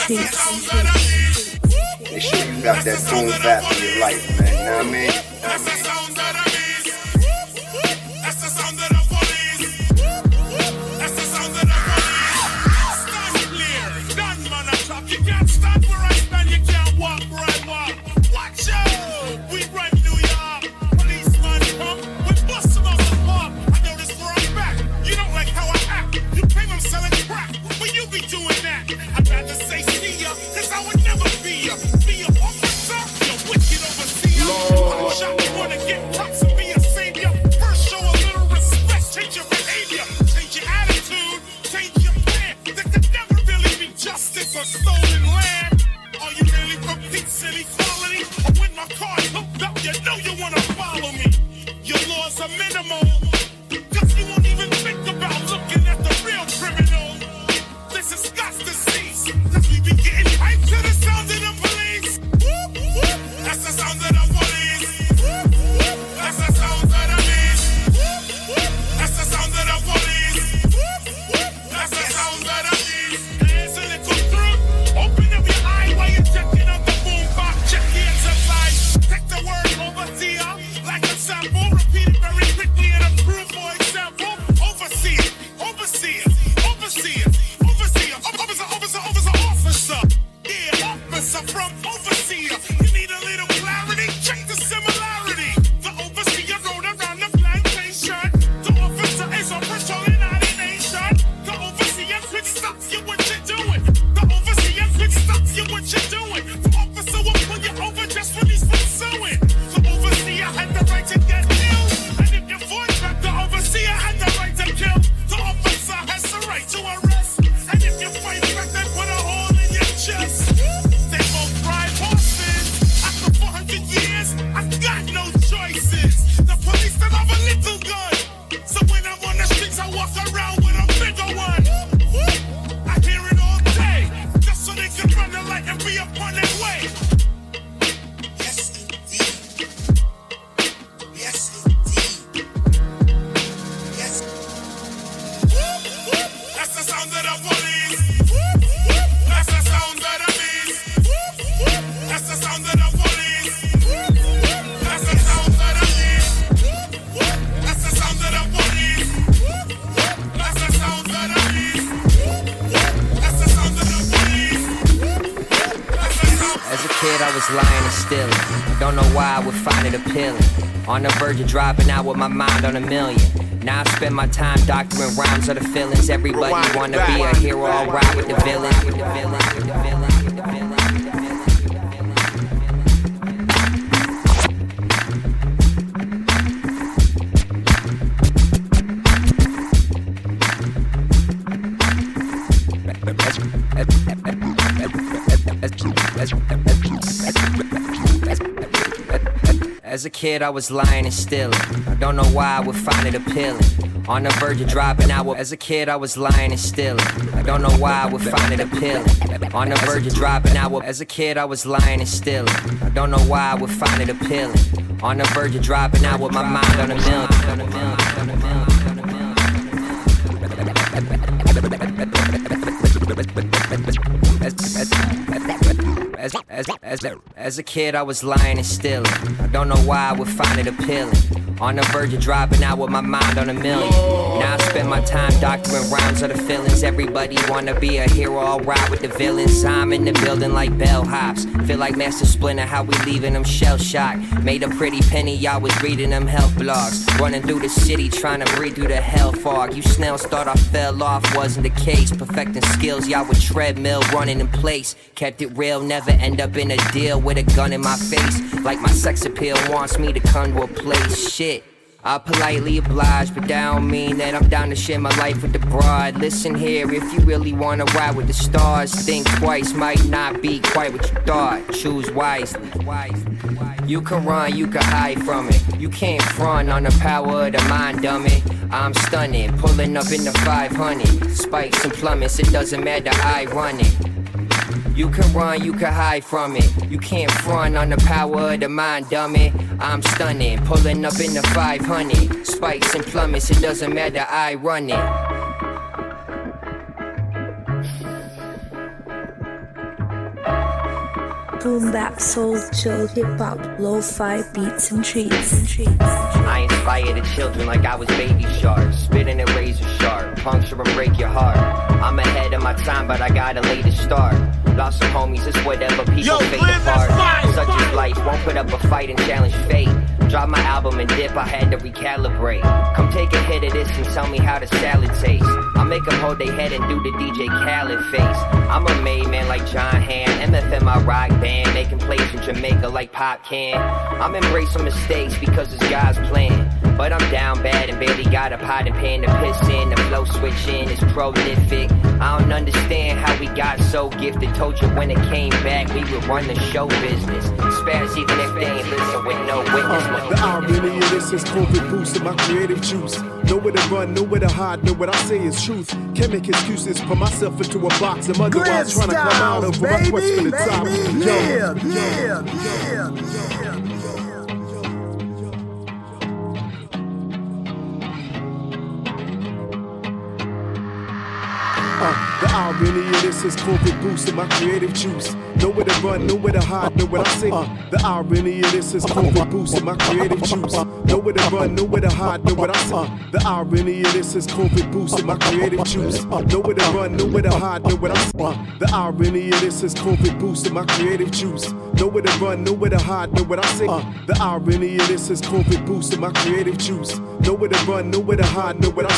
Beats was lying and stealing. Don't know why I would find it appealing. On the verge of dropping out with my mind on a million. Now I spend my time doctoring rhymes of the feelings. Everybody wanna be a hero, ride with the villains. With the villains, with the villains, As a kid, I was lying and stealing. I don't know why I would find it appealing. On the verge of dropping out. As a kid, I was lying and stealing. I don't know why I would find it appealing. On the verge of dropping out. As a kid, I was lying and stealing. I don't know why I would find it appealing. On the verge of dropping out with my mind on a million. As, as, as, as a kid, I was lying and stealing. I don't know why I would find it appealing. On the verge of dropping out with my mind on a million. Now I spend my time doctoring rhymes of the feelings. Everybody wanna be a hero, I'll ride with the villains. I'm in the building like bellhops. Feel like Master Splinter, how we leaving them shell shocked. Made a pretty penny, y'all was reading them health blogs. Running through the city, trying to breathe through the hell fog. You snails thought I fell off, wasn't the case. Perfecting skills, y'all with treadmill running in place. Kept it real, never end up in a deal with a gun in my face. Like my sex appeal wants me to come to a place. Shit. I politely oblige, but that don't mean that I'm down to share my life with the broad. Listen here, if you really wanna ride with the stars, think twice, might not be quite what you thought. Choose wisely. You can run, you can hide from it. You can't front on the power of the mind, dummy. I'm stunning, pulling up in the 500. Spikes and plummets, it doesn't matter, I run it. You can run, you can hide from it. You can't front on the power of the mind, dummy. I'm stunning, pulling up in the 500. Spikes and plummets, it doesn't matter, I run it. Boom bap, soul, chill, hip hop, lo-fi beats and treats. I inspire the children like I was baby shark. Spitting a razor sharp, puncture and break your heart. I'm ahead of my time, but I gotta lay the start. Lost some homies, it's whatever people Yo, fade apart. fire. Such is life, won't put up a fight and challenge fate. Drop my album and dip, I had to recalibrate. Come take a hit of this and tell me how the salad tastes. I'll make them hold their head and do the DJ Khaled face. I'm a made man like Jon Hamm, MFM my rock band, making plays in Jamaica like Popcaan. I'm embracing mistakes because it's God's plan. But I'm down bad and barely got a pot and pan to piss in. The flow switching is prolific. I don't understand how we got so gifted. Told you when it came back, we would run the show business. Spares even if they ain't listen with no witness. Uh, the irony of this is COVID boosting my creative juice. Nowhere to run, nowhere to hide, know what I say is truth. Can't make excuses, put myself into a box. I'm otherwise trying to come out of my quest for the top. Yo, Yeah, yeah, yeah, yeah. The irony of this is COVID boosting my creative juice. Nowhere to run, nowhere to hide, know what I say. Uh, the irony of this is COVID boosting my creative juice. Nowhere to run, nowhere to hide, know what I say. Uh, the irony of this is COVID boosting my creative juice. Nowhere to run, nowhere to hide, know what I say. Uh, the irony of this is COVID boosting my creative juice. Nowhere to run, nowhere to hide, know what I say. Uh, the irony of this is COVID boosting my creative juice. Nowhere to run, nowhere to hide, know what I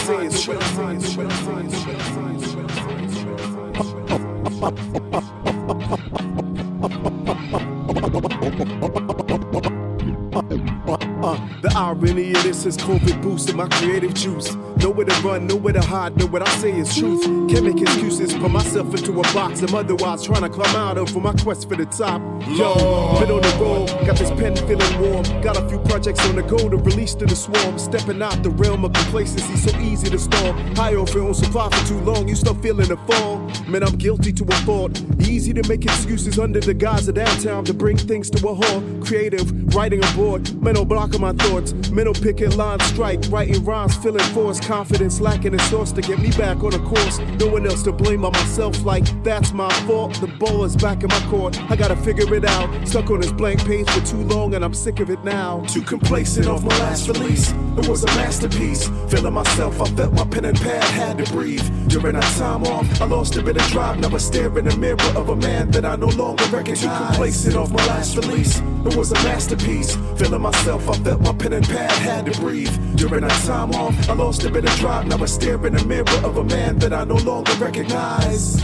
the irony of this is COVID boosting my creative juice. Nowhere to run, nowhere to hide, know what I say is truth. Can't make excuses, put myself into a box I'm otherwise trying to climb out of for my quest for the top. Yo, been on the road, got this pen feeling warm. Got a few projects on the go to release to the swarm. Stepping out the realm of complacency, so easy to storm. High on film supply for too long, you start feeling the fall. Man, I'm guilty to a fault. Easy to make excuses under the guise of downtown to bring things to a halt. Creative, writing aboard. Mental block of my thoughts. Mental picket line strike, writing rhymes, feeling force, confidence lacking in source to get me back on a course. No one else to blame but myself, like that's my fault. The ball is back in my court. I gotta figure it out. Stuck on this blank page for too long, and I'm sick of it now. Too complacent off my last release. It was a masterpiece. Feeling myself, I felt my pen and pad had to breathe. During that time off, I lost a bit of drive. Never stare in the mirror of a man that I no longer recognize. Too complacent off my last release. It was a masterpiece. Feeling myself, I felt my pen and pad had to breathe. During that time off, I lost a bit of drive. Never stare in the mirror of a man that I no longer recognize.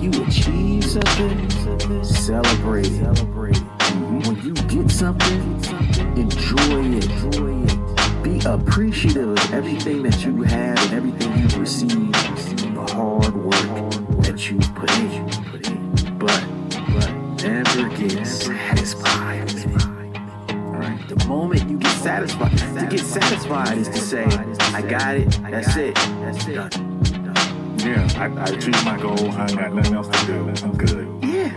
you achieve something, celebrate it. When you get something, enjoy it. Be appreciative of everything that you have and everything you've received, the hard work that you put in. But, but never get satisfied. Alright, the moment you get satisfied, to get satisfied is to say, I got it, that's it, that's it. Done. Yeah, I, I achieved my goal. I ain't got nothing else to do. I'm good. Yeah.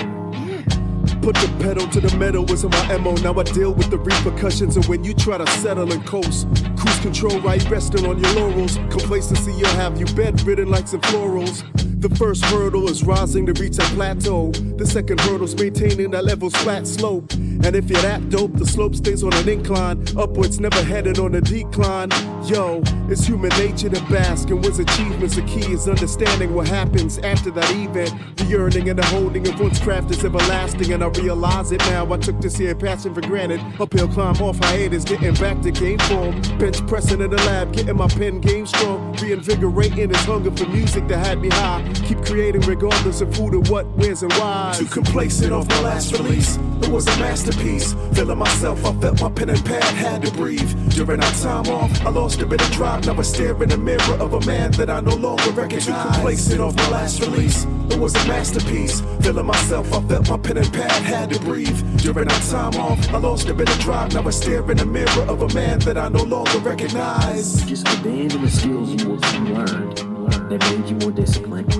Put the pedal to the metal was in my MO. Now I deal with the repercussions of when you try to settle and coast. Cruise control right resting on your laurels. Complacency will have you bedridden like some florals. The first hurdle is rising to reach a plateau. The second hurdle's maintaining that level's flat slope. And if you're that dope, the slope stays on an incline. Upwards, never headed on a decline. Yo, it's human nature to bask in one's achievements. The key is understanding what happens after that event. The yearning and the holding of one's craft is everlasting, and I realize it now. I took this here passion for granted. Uphill climb off hiatus, getting back to game form. Bench pressing in the lab, getting my pen game strong. Reinvigorating this hunger for music that had me high. Keep creating regardless of who to what, where's, and why. Too complacent off my last release. It was a masterpiece. Feeling myself, I felt my pen and pad had to breathe. During our time off, I lost a bit of drive. Now I stare in the mirror of a man that I no longer recognize. Too complacent off my last release. It was a masterpiece. Feeling myself, I felt my pen and pad had to breathe. During our time off, I lost a bit of drive. Now I stare in the mirror of a man that I no longer recognize. Just abandon the skills you, you learned that made you more disciplined.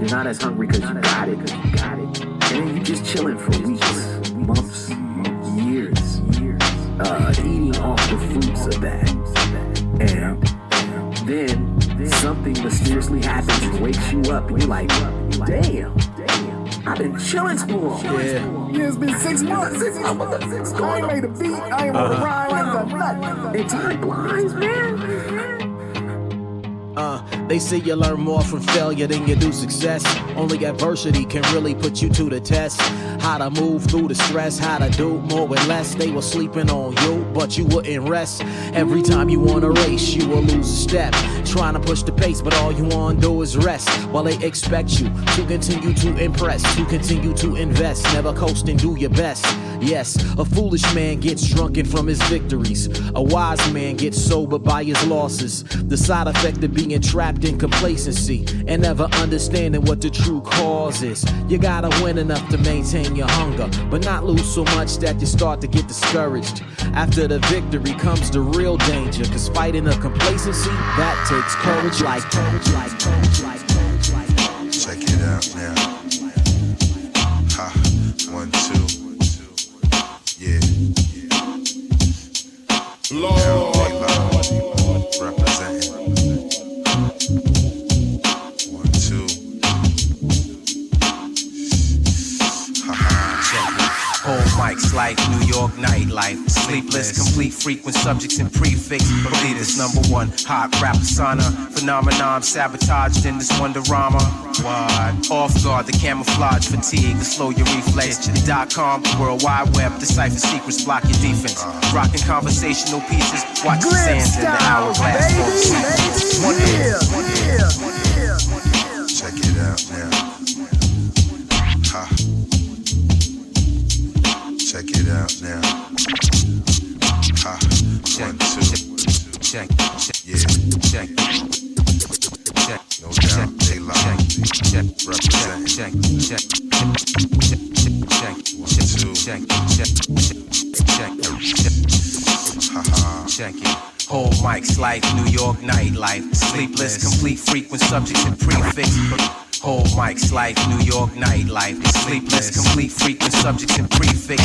You're not as hungry because you got it, because you got it. And then you just chilling for weeks, months, years, uh, eating off the fruits of that. And then something mysteriously happens and wakes you up, and you're like, damn. I've been chilling too long. Yeah. Yeah, it's been six months. I'm what the I ain't made a beat. I ain't Uh-huh. uh rhyme. I ain't done nothing. And time blinds, man. Uh, they say you learn more from failure than you do success. Only adversity can really put you to the test. How to move through the stress, how to do more with less. They were sleeping on you, but you wouldn't rest. Every time you wanna race, you will lose a step. Trying to push the pace, but all you wanna do is rest. While they expect you to continue to impress, to continue to invest. Never coast and do your best. Yes, a foolish man gets drunken from his victories. A wise man gets sober by his losses. The side effect of being trapped in complacency and never understanding what the true cause is. You gotta win enough to maintain your hunger, but not lose so much that you start to get discouraged. After the victory comes the real danger, cause fighting a complacency, that takes courage like courage like courage like courage like Check it out now. Ha, one, two. Yeah. Lord. Mics like New York nightlife. Sleepless, complete frequent subjects and prefix. Believers number one. Hot rap persona. Phenomenon sabotaged in this wonderama. What? Off guard, the camouflage fatigue, the slow your reflex. The dot com, world wide web, decipher secrets, block your defense. Rocking conversational pieces, watch the sands in the hourglass. One Check it out now. Check it out now. Ha. One, two. Check, check, yeah. Check, check, no doubt they lie. Check, represent. Check, check, check, check, One, two. Check, check, check, check. Ha ha. Check it. Whole Mike's life, New York nightlife. Sleepless, complete frequent subjects and prefix. Whole mics like New York nightlife. Sleepless, complete frequent subjects and prefix.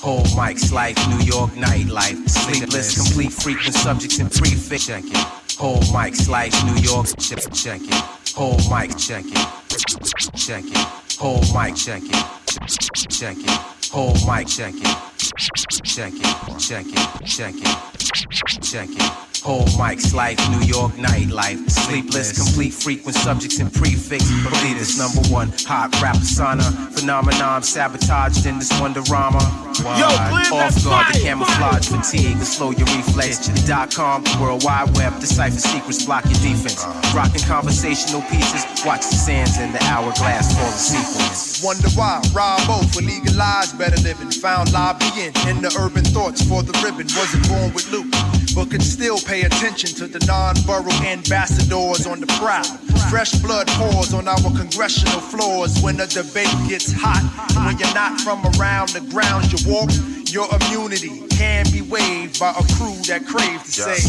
Whole mics life, New York nightlife. Sleepless, complete frequent subjects and prefix. Check it. Whole mics life, New York. Check, check it. Whole mic, check it. Check it. Whole mic, check it. Check it. Whole mic, check it. Check it. Check it. Check it. Check it. Whole mics life, New York nightlife. Sleepless, complete frequent subjects and prefix. Believe this number one hot rap persona. Phenomenon sabotaged in this wonderama. Yo, Off guard, the camouflage fatigue, the slow your reflex. The dot com, world wide web, decipher secrets, block your defense. Uh. Rocking conversational pieces, watch the sands in the hourglass fall the sequence. Wonder why Rob both for legalized better living. Found lobbying in the urban thoughts for the ribbon. Wasn't born with Luke, but could still pay attention to the non-borough ambassadors on the prowl. Fresh blood pours on our congressional floors when the debate gets hot. When you're not from around the grounds you walk, your immunity can be waived by a crew that crave to say.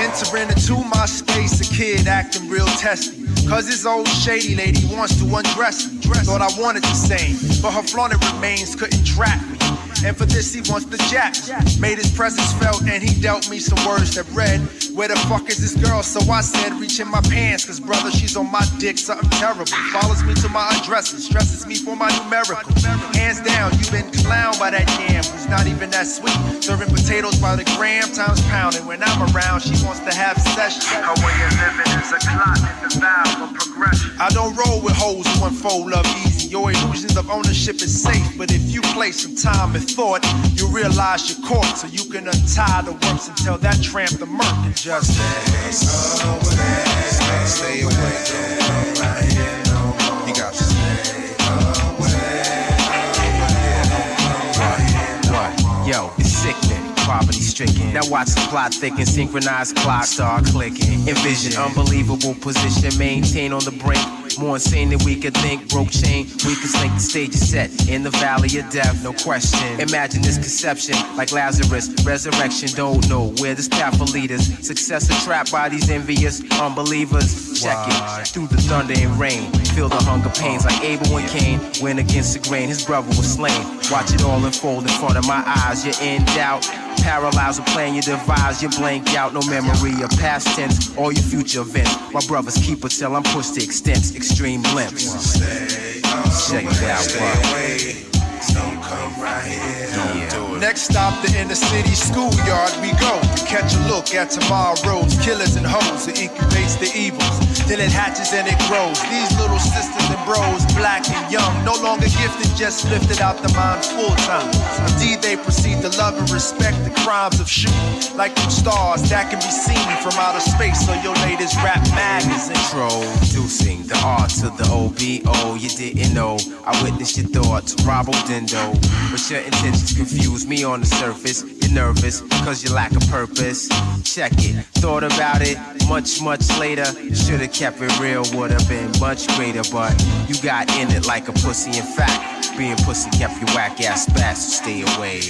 Entering into my space, kid acting real testy. Cause his old shady lady wants to undress me. Thought I wanted the same, but her flaunted remains couldn't trap me. And for this, he wants the jack. Made his presence felt, and he dealt me some words that read, Where the fuck is this girl? So I said, Reach in my pants, cause brother, she's on my dick, something terrible. Follows me to my undresses, stresses me for my numerical. Hands down, you've been clowned by that yam, who's not even that sweet. Serving potatoes by the gram times pound, and when I'm around, she wants to have sessions. Her way of living is a clot in the valve of progression. I don't roll with hoes who unfold love easy. Your illusions of ownership is safe, but if you play some time and thought, you realize you're caught, so you can untie the works and tell that tramp the murk and just stay away. Stay away. Stricken. Now watch the plot thicken, synchronized clock start clicking. Envision unbelievable position, maintain on the brink. More insane than we could think. Broke chain, we weakest link. The stage is set in the valley of death, no question. Imagine this conception, like Lazarus, resurrection. Don't know where this path will lead us. Success is trapped by these envious unbelievers. Check it through the thunder and rain. Feel the hunger pains like Abel and Cain. Went against the grain, his brother was slain. Watch it all unfold in front of my eyes. You're in doubt. Paralyzed with plan you devise, you blank out, no memory of past tense or your future events. My brothers keep it till I'm pushed to extents, extreme glimpse. Check it out, Yeah. Next stop, the inner city schoolyard we go catch a look at tomorrow's killers and hoes. It incubates the evils, then it hatches and it grows. These little sisters and bros, black and young, no longer gifted, just lifted out the mind full time. Indeed, they proceed to love and respect the crimes of shooting, like them stars that can be seen from outer space. So your latest rap magazine. Introducing the art to the OBO. You didn't know. I witnessed your thoughts, Robo Dindo. But your intentions confuse me on the surface. You're nervous because you lack a purpose. Check it. Thought about it much, much later. Should've kept it real, would've been much greater. But you got in it like a pussy. In fact, being pussy kept your whack ass bass, so stay away.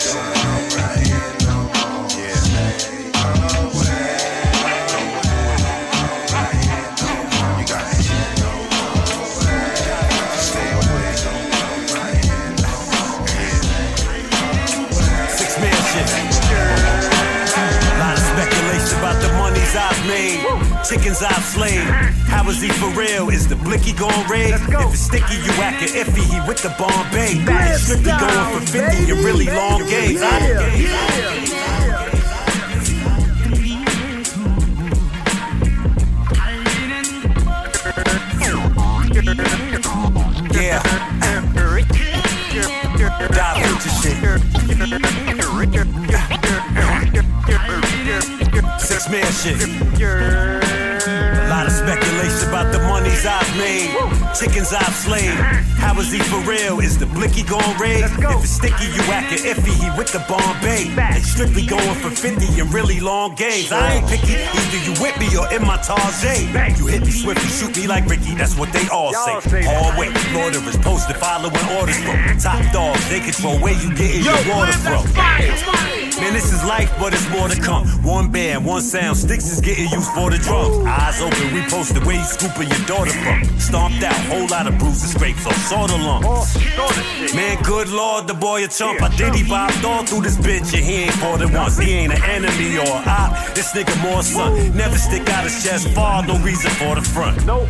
Six monies Chickens I've slayed. How is he for real? Is the blicky going red? If it's sticky, you acting iffy. He with the Bombay. It's strictly going for 50. You really long games. Yeah. Da Vinci shit. Shit. A lot of speculation about the monies I've made. Chickens I've slayed. How is he for real? Is the blicky gon' raid? If it's sticky, you actin' iffy, he with the Bombay. They strictly going for 50 in really long games. I ain't picky, either you with me or in my Tarjay. You hit me swiftly, shoot me like Ricky, that's what they all say. Hallway, Lord is posted, following orders from top dogs. They control where you getting your water from. Man, this is life, but it's more to come. One band, one sound, sticks is getting used for the drums. Eyes open, we posted where you scooping your daughter from. Stomped out, whole lot of bruises, scrapes, so sort of lumps. Man, good lord, the boy a chump. I did he bopped all through this bitch, and he ain't fought it once. He ain't an enemy or a op. This nigga more son. Never stick out his chest far, no reason for the front. Nope.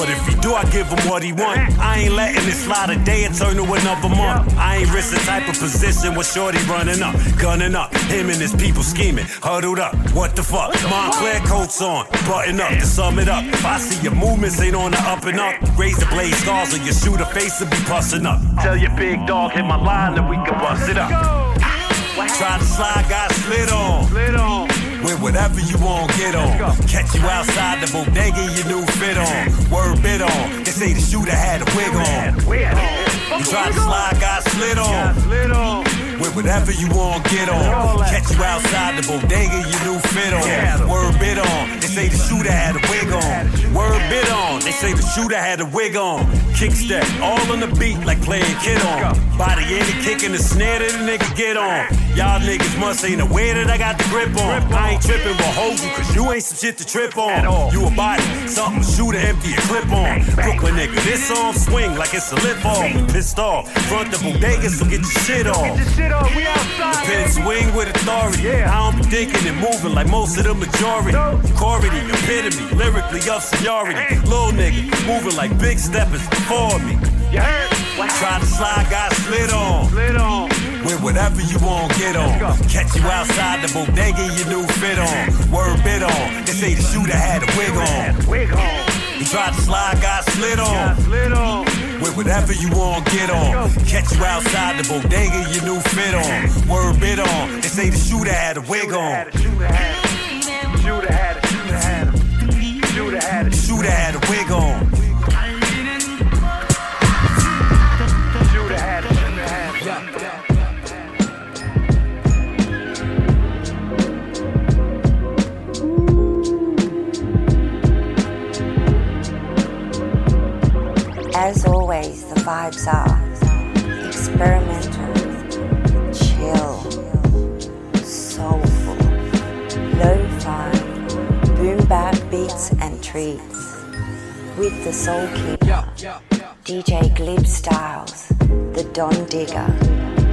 But if he do, I give him what he want. I ain't letting it slide a day and turn to another month. I ain't risk the type of position with Shorty running up, gunning up. Him and his people scheming, huddled up. What the fuck? Moncler coats on, button up to sum it up. If I see your movements ain't on the up and up, raise the blade scars on your shooter face and be busting up. Tell your big dog hit my line and we can bust it up. Try to slide, got slid on. Slid on. With whatever you want, get on. Catch you outside the bodega, your new fit on. Word bit on. They say the shooter had a wig on. You try to slide, got slid on. With whatever you want, get on. Catch you outside the bodega, your new fit on. Word bit on. They say the shooter had a wig on. Word bit on. They say the shooter had a wig on. Kick step, all on the beat like playing kid on. Body in the kick and the snare that the nigga get on. Y'all niggas must ain't aware that I got the grip on. I ain't tripping, but hold you, cause you ain't some shit to trip on. You a body, something to shoot or empty a clip on. Brooklyn nigga, this song swing like it's a lip off. Pissed off, front the bodega, so get your shit off. The pen swing with authority. I don't be thinking and moving like most of the majority. Corrity, epitome, lyrically of seniority. Little nigga, moving like big steppers before me. You Yeah, try to slide, got slid on. Slid on. With whatever you want, get on. Catch you outside the bodega, your new fit on. Word bit on. They say the shooter had a wig on. Wig on. You tried to slide, got slid on. Slid on. With whatever you want, get on. Catch you outside the bodega, your new fit on. Word bit on. They say the shooter had a wig on. Shooter had a shooter had a shooter had a shooter had a shooter had a wig on. As always, the vibes are experimental, chill, soulful, lo-fi, boom bap beats and treats. With the soul keeper, DJ Glib Styles, the Don Digger.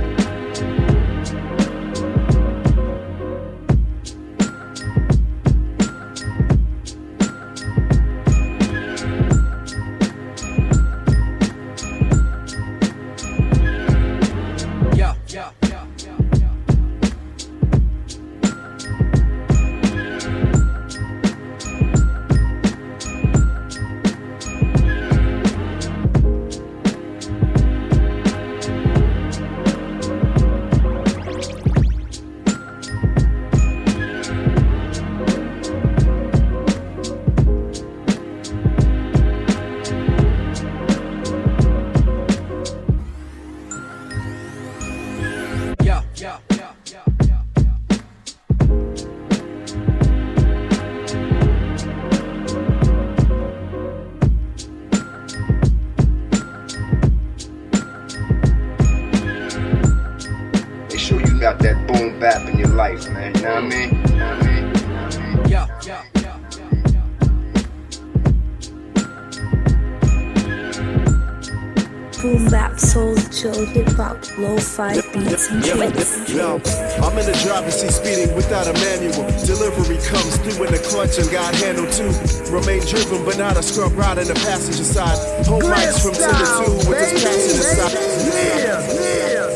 Clutch and got handled too. Remain driven, but not a scrub ride in the passenger side. Home lights from 10 to 2 with this passenger side. Yeah, yeah,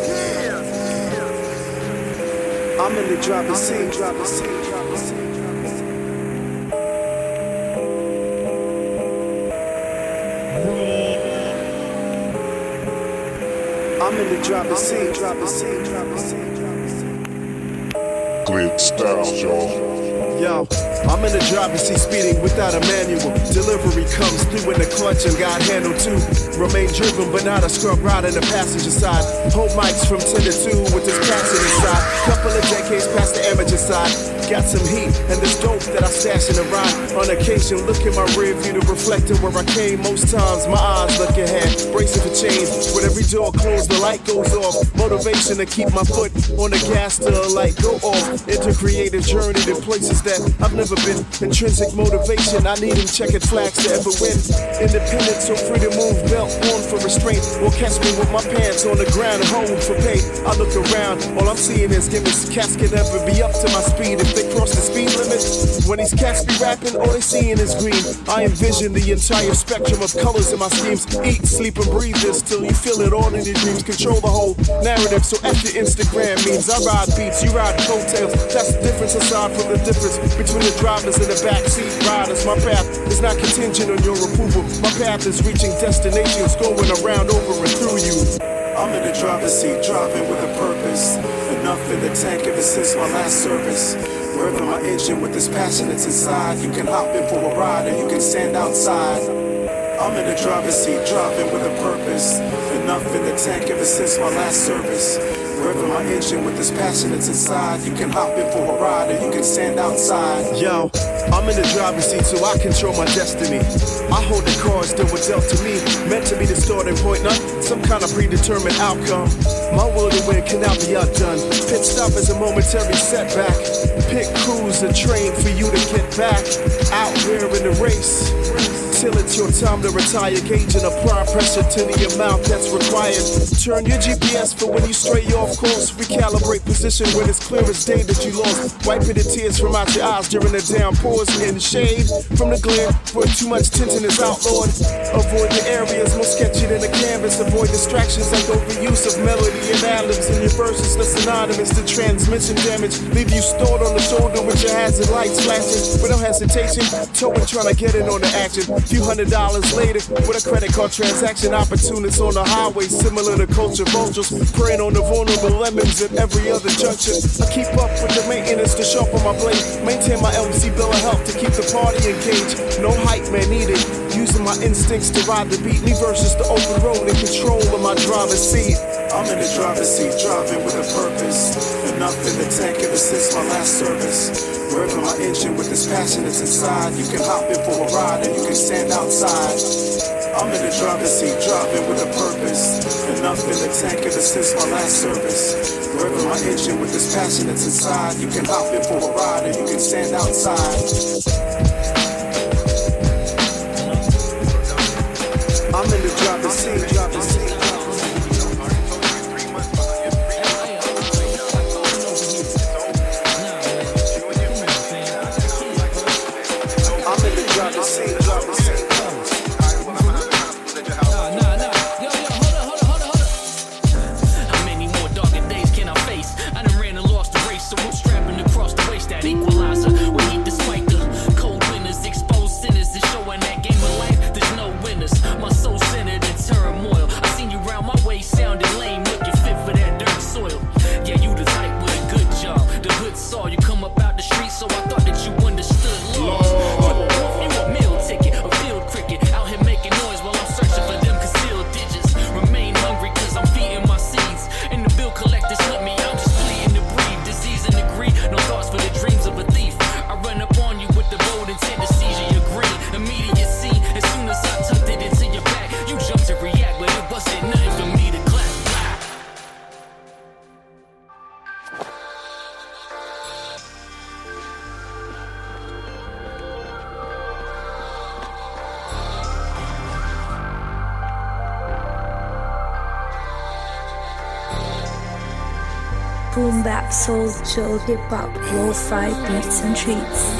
I'm in the driver's seat, driver's seat, driver's seat. I'm in the driver's seat, driver's seat, driver's seat, driver's seat. Glib Styles, y'all. Yo, I'm in the driver's seat speeding without a manual. Delivery comes through in the clutch and got handled too. Remain driven, but not a scrub ride in the passenger side. Hold mics from 10 to 2 with this passion inside. Couple of decades past the amateur side. Got some heat and this dope that I stash in the ride. On occasion, look in my rear view to reflect on where I came. Most times, my eyes look ahead, bracing for change. With every door closed, the light goes off. Motivation to keep my foot on the gas till the light go off. Into creative journey to places that I've never been. Intrinsic motivation, I need them checkered flags to ever win. Independent, so free to move, belt on for restraint. Or catch me with my pants on the ground hold for pay. I look around, all I'm seeing is gimmicks. Cats can never be up to my speed if they cross the speed limit. When these cats be rapping, all they seeing is green. I envision the entire spectrum of colors in my schemes. Eat, sleep, and breathe this till you feel it all in your dreams. Control the whole narrative, so your Instagram means I ride beats, you ride coattails. That's the difference aside from the difference between the drivers and the backseat riders. My path is not contingent on your approval. My path is reaching destinations, going around, over, and through you. I'm in the driver's seat, driving with a purpose. Enough in the tank ever since my last service. Revving my engine with this passion that's inside. You can hop in for a ride or you can stand outside. I'm in the driver's seat, driving with a purpose. Enough in the tank ever since my last service. Revving my engine with this passion that's inside. You can hop in for a ride or you can stand outside. Yo, I'm in the driver's seat so I control my destiny. I hold the cards that were dealt to me. Meant to be the starting point, not some kind of predetermined outcome. My will to win cannot be outdone. Pit stop is a momentary setback. Pick crews a train for you to get back out there in the race. Till it's your time to retire, gauge and apply pressure to the amount that's required. Turn your GPS for when you stray off course. Recalibrate position when it's clear as day that you lost. Wiping the tears from out your eyes during the downpours in shade from the glare where too much tension is outlawed. Avoid the areas most sketchy than the canvas. Avoid distractions like overuse of melody and ad-libs in your verses that's synonymous to transmission damage. Leave you stored on the shoulder with your hazard lights flashing with no hesitation. Towing trying to get in on the action. Few hundred dollars later with a credit card transaction. Opportunists on the highway similar to culture vultures. Preying on the vulnerable lemons at every other junction. I keep up with the maintenance to sharpen my blade. Maintain my LC bill of health to keep the party engaged. No hype man needed. Using my instincts to ride the beat. Me versus the open road in control of my driver's seat. I'm in the driver's seat, driving with a purpose. Enough in the tank ever since my last service. Revving my engine with this passion that's inside. You can hop in for a ride and you can stand outside. I'm in the driver's seat, driving with a purpose. Enough in the tank ever since my last service. Revving my engine with this passion that's inside. You can hop in for a ride and you can stand outside. Chill, hip hop, lo-fi beats and treats.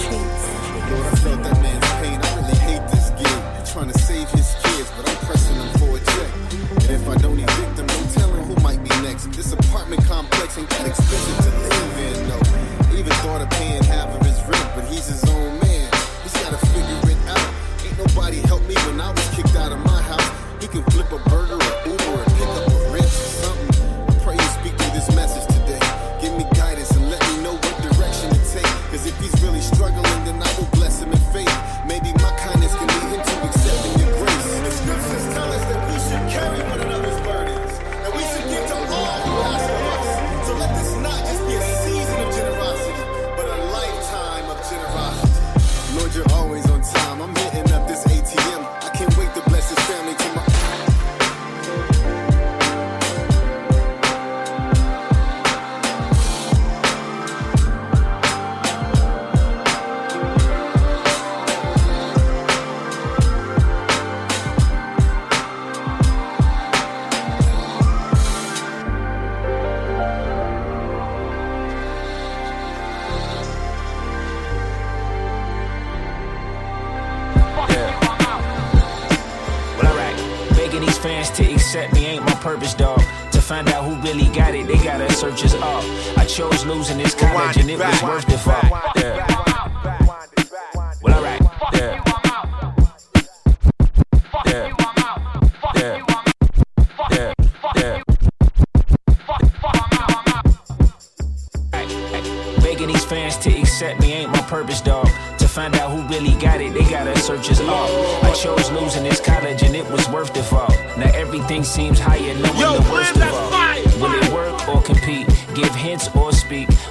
Fans to accept me ain't my purpose, dog. To find out who really got it, they gotta search us up. I chose losing this college and it was worth the fight. Yeah.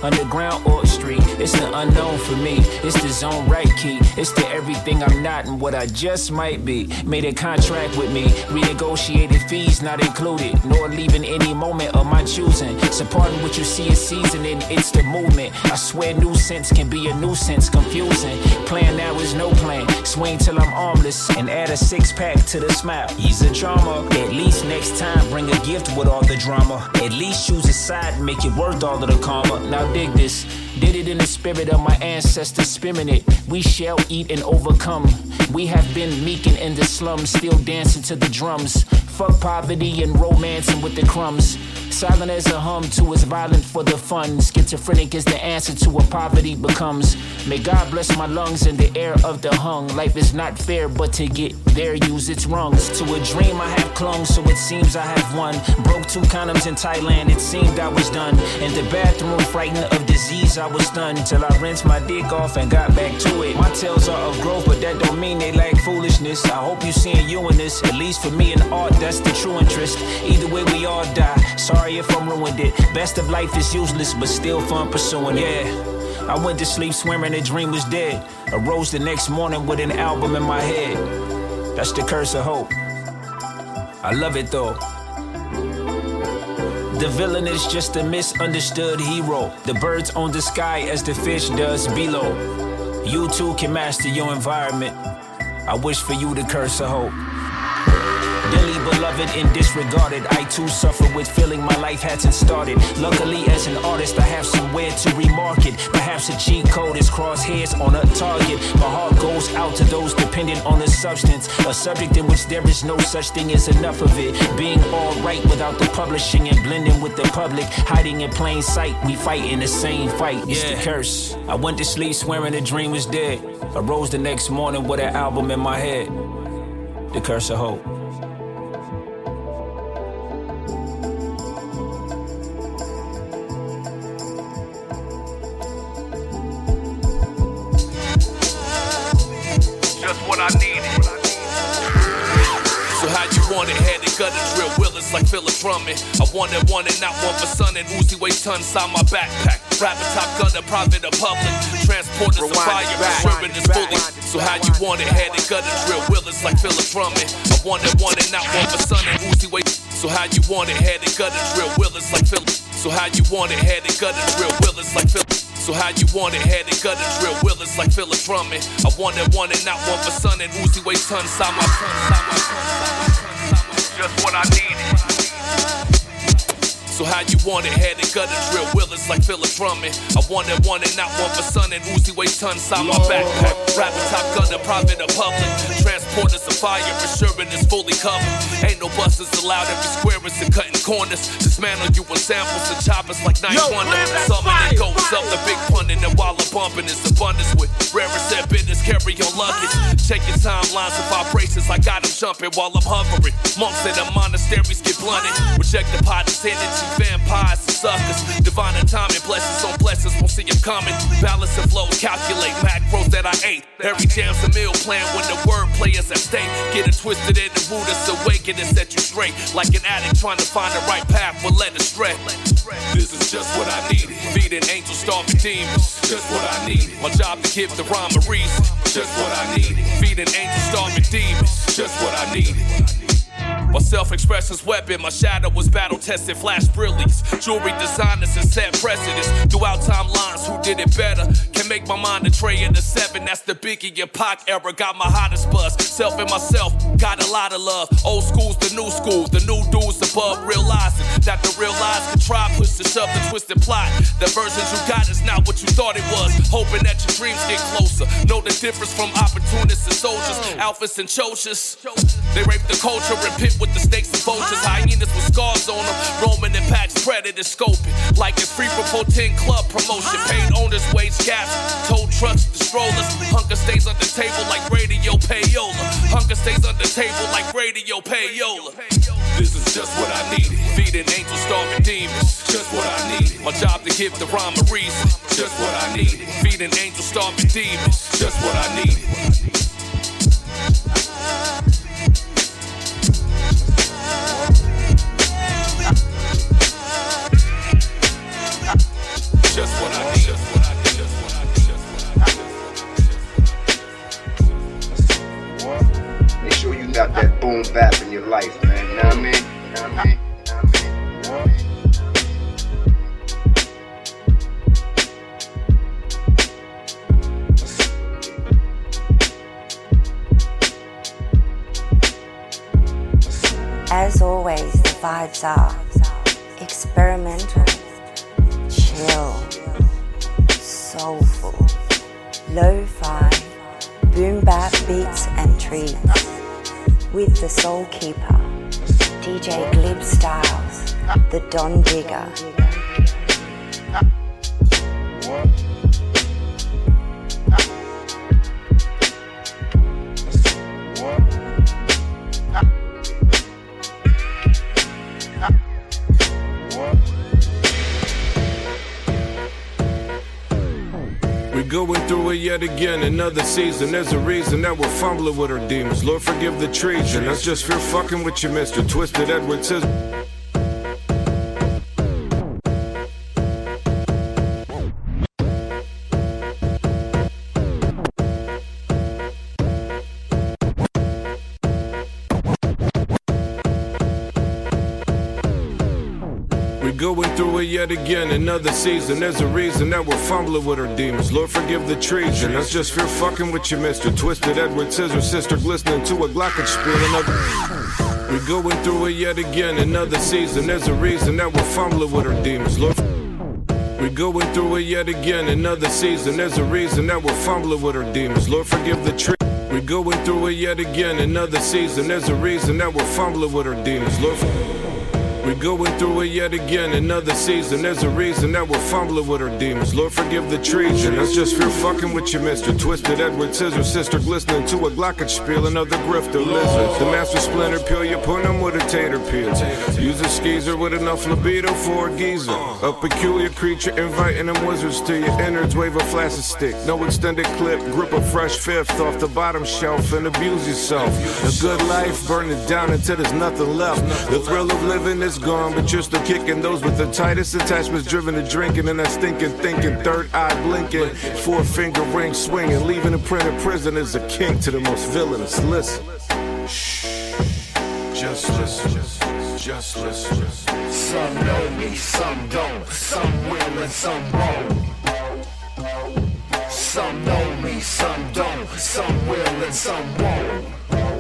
Underground. It's the unknown for me. It's the zone right key. It's the everything I'm not and what I just might be. Made a contract with me, renegotiated fees not included, nor leaving any moment of my choosing. Supporting what you see is seasoning, it's the movement. I swear nuisance can be a nuisance, confusing. Plan now is no plan. Swing till I'm armless and add a six pack to the smile. Ease the drama. At least next time bring a gift with all the drama. At least choose a side make it worth all of the karma. Now dig this. Did it in the spirit of my ancestors, spirit it. We shall eat and overcome. We have been meeking in the slums, still dancing to the drums. Fuck poverty and romancing with the crumbs. Silent as a hum, too is violent for the fun. Schizophrenic is the answer to what poverty becomes. May God bless my lungs and the air of the hung. Life is not fair, but to get there, use its rungs. To a dream I have clung, so it seems I have won. Broke two condoms in Thailand, it seemed I was done. In the bathroom, frightened of disease, I was stunned. Till I rinsed my dick off and got back to it. My tales are of growth, but that don't mean they lack foolishness. I hope you seeing you in this. At least for me in art, that's the true interest. Either way, we all die. Sorry if I'm ruined it. Best of life is useless, but still fun pursuing it. Yeah. I went to sleep swearing the dream was dead. Arose the next morning with an album in my head. That's the curse of hope. I love it though. The villain is just a misunderstood hero. The birds on the sky as the fish does below. You too can master your environment. I wish for you the curse of hope. Dearly beloved and disregarded. I too suffer with feeling my life hasn't started. Luckily, as an artist, I have somewhere to remark it. Perhaps a cheat code is crosshairs on a target. My heart goes out to those dependent on the substance. A subject in which there is no such thing as enough of it. Being alright without the publishing and blending with the public. Hiding in plain sight, we fight in the same fight. It's the curse. I went to sleep swearing the dream was dead. I rose the next morning with an album in my head. The curse of hope. Want it? It drill Willis like Philip Drummond. I one and not one for son and Uzi ton inside my backpack. Top gunner, private or public. Transporters of fire, assuring is fully. So how you want it? Had it gutter drill Willis like Philip Drummond. I wanted one and not one for son and Uzi weighs. So how you want it? Had it gutter drill Willis like Philip. So how you want it? Had it gutter drill Willis like Philip. So how you want it? Had it gutter drill Willis like Philip Drummond. I wanted one and not one for son and Uzi weighs ton inside my Just what I needed. So how you want it? Had it gutter drill Willis like Philip Drummond. I wanted one and not one for son and Uzi weighs ton inside my backpack. Rapping top gunner, private or public. Transporters of fire, assuring is fully covered. Ain't no buses allowed every square is and cutting corners. Dismantle you with samples and choppers like Night Wonder. man, that's goes fire. up the big punning and the I'm bumping is abundance with rarest and business carry your luggage. Checking timelines and vibrations, I got them jumping while I'm hovering. Monks in the monasteries get blunted. Reject the potter's energy, vampires and suckers. Divine and timing, blessings on blessings, won't see them coming. Balance and flows, calculate macros that I ate. Every jam's a meal plan when the wordplay is at stake. Get it twisted in the root, it's awaken and set you straight. Like an addict trying to find the right path, but let it stray. This is just what I needed. Feeding angels, starving demons. Just what I needed. My job to give the rhyme a reason. Just what I needed. Feeding angels, starving demons. Just what I needed. My self-expression's weapon, my shadow was battle-tested, flash brilliance. Jewelry designers and set precedents throughout timelines. Who did it better? Can make my mind a tray in the seven. That's the Biggie and Pac era. Got my hottest buzz. Self and myself got a lot of love. Old school's the new school. The new dudes above realizing that the real lies try push the shove the twisted plot. The versions you got is not what you thought it was. Hoping that your dreams get closer. Know the difference from opportunists and soldiers, alphas and chochas. They rape the culture and pimp with the snakes and vultures, hyenas with scars on them. Roaming in packs, predator scoping. Like it's free for 14 club promotion. Paid owners, wage gaps, tow trucks, the strollers. Hunger stays on the table like radio payola. Hunger stays on the table like radio payola. This is just what I needed. Feeding angels, starving demons. Just what I needed. My job to give the rhyme a reason. Just what I needed. Feeding angels, starving demons. Just what I needed. Just what I need. Just what I need. Just what I need. Just what I need. Make sure you got that boom bap in your life, man. You know what I mean? You know what I mean? As always, the vibes are experimental, soulful, lo-fi, boom bap beats and treats with the soul keeper, DJ Glib Styles, the Don Digger. Going through it yet again, another season. There's a reason that we're fumbling with our demons. Lord, forgive the treason. That's just fear fucking with you, mister. Twisted Edward says. It yet again, another season. There's a reason that we're fumbling with our demons. Lord, forgive the treason. That's just fear fucking with you, mister. Twisted Edward Scissor Sister glistening to a Glockenspiel. Another. We're going through it yet again, another season. There's a reason that we're fumbling with our demons. Lord, we're going through it yet again, another season. There's a reason that we're fumbling with our demons. Lord, forgive the treason. We're going through it yet again, another season. There's a reason that we're fumbling with our demons. Lord, we're going through it yet again, another season. There's a reason that we're fumbling with our demons. Lord, forgive the treason. That's just fear fucking with your mister. Twisted Edward Scissor, sister glistening to a Glockenspiel. Another grifter lizard. The master splinter peel, you put him with a tater peel. Use a skeezer with enough libido for a geezer. A peculiar creature inviting them wizards to your innards. Wave a flaccid stick. No extended clip. Grip a fresh fifth off the bottom shelf and abuse yourself. A good life, burn it down until there's nothing left. The thrill of living is gone, but you're still kicking those with the tightest attachments driven to drinking and that stinking thinking, third eye blinking, four finger ring swinging, leaving a printed prison is a king to the most villainous. Listen. Shh. Just listen. Just listen. Some know me, some don't. Some will and some won't. Some know me, some don't. Some will and some won't.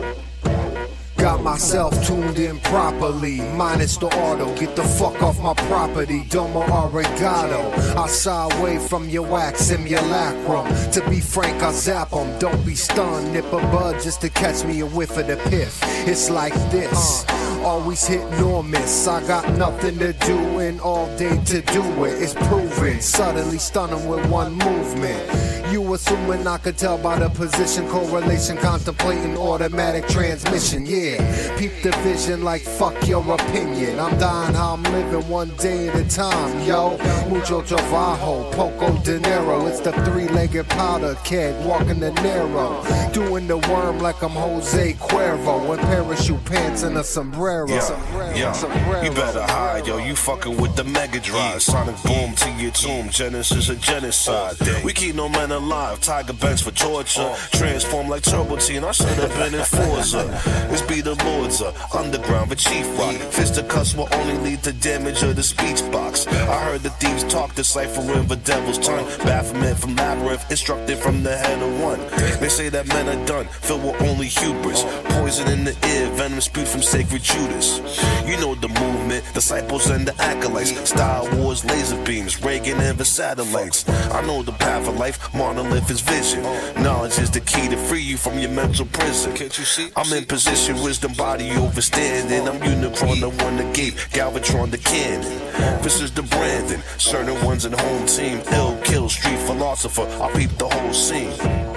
Got myself tuned in properly, minus the auto. Get the fuck off my property, domo arigato. I saw away from your wax simulacrum. To be frank, I zap zap 'em. Don't be stunned, nip a bud just to catch me a whiff of the piff. It's like this. Uh. Always hit nor miss. I got nothing to do and all day to do it. It's proven. Suddenly stunning with one movement. You assuming I could tell by the position, correlation, contemplating automatic transmission. Yeah, peep the vision like fuck your opinion. I'm dying how I'm living one day at a time, yo. Mucho trabajo, poco dinero. It's the three legged powder keg walking the narrow. Doing the worm like I'm Jose Cuervo. With parachute pants and a sombrero. Yeah, yeah. You better hide, yo. You fucking with the Mega Drive. Sonic boom to your tomb. Genesis a genocide. We keep no man alive. Tiger bench for torture. Transform like Turbo Teen. I should have been in Forza. This be the Lords are underground for Chief Rock. Fisticuffs will only lead to damage of the speech box. I heard the thieves talk, deciphering the devil's tongue. Baphomet from Labyrinth, instructed from the head of one. They say that night are done, filled with only hubris. Poison in the air, venom spewed from sacred Judas. You know the movement, disciples and the acolytes. Star Wars laser beams, Reagan and the satellites. I know the path of life, monolith is vision. Knowledge is the key to free you from your mental prison. Can't you see? I'm in position, wisdom body overstanding. I'm Unicron, the one that gave Galvatron the cannon. This is the Brandon, certain ones in home team. Ill kill, street philosopher. I peep the whole scene.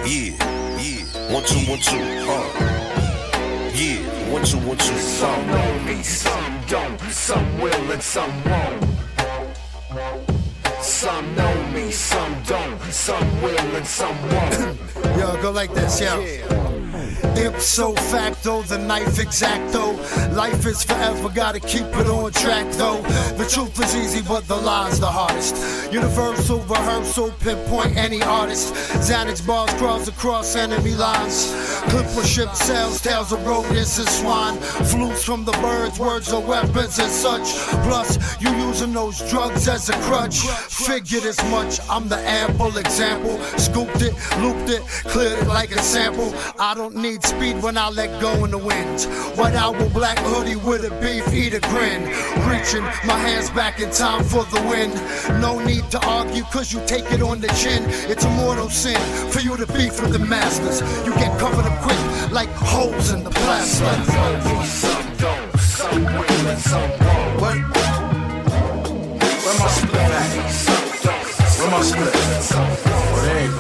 Yeah, yeah. One, two, one, two. Uh. Yeah, one, two, one, two. Some know me, some don't. Some will and some won't. Some know me, some don't. Some will and some won't. Yo, go like this, yo. Ipso facto, the knife exacto. Life is forever, gotta keep it on track though. The truth is easy, but the lie's the hardest. Universal rehearsal, pinpoint any artist. Xanax bars crawls across enemy lines. Clip with ship sails, tails of rodents and swine. Flutes from the birds, words are weapons and such. Plus, you using those drugs as a crutch. Figured as much, I'm the ample example. Scooped it, looped it, cleared it like a sample. I don't need speed when I let go in the wind. White owl, black hoodie with a beef, eat a grin. Reaching my hands back in time for the win. No need to argue, cause you take it on the chin. It's a mortal sin for you to beef with the masters. You get covered up quick like holes in the plaster. Some don't, some will and some won't. What? Where my split at? Some don't, Where my split? Well, they ain't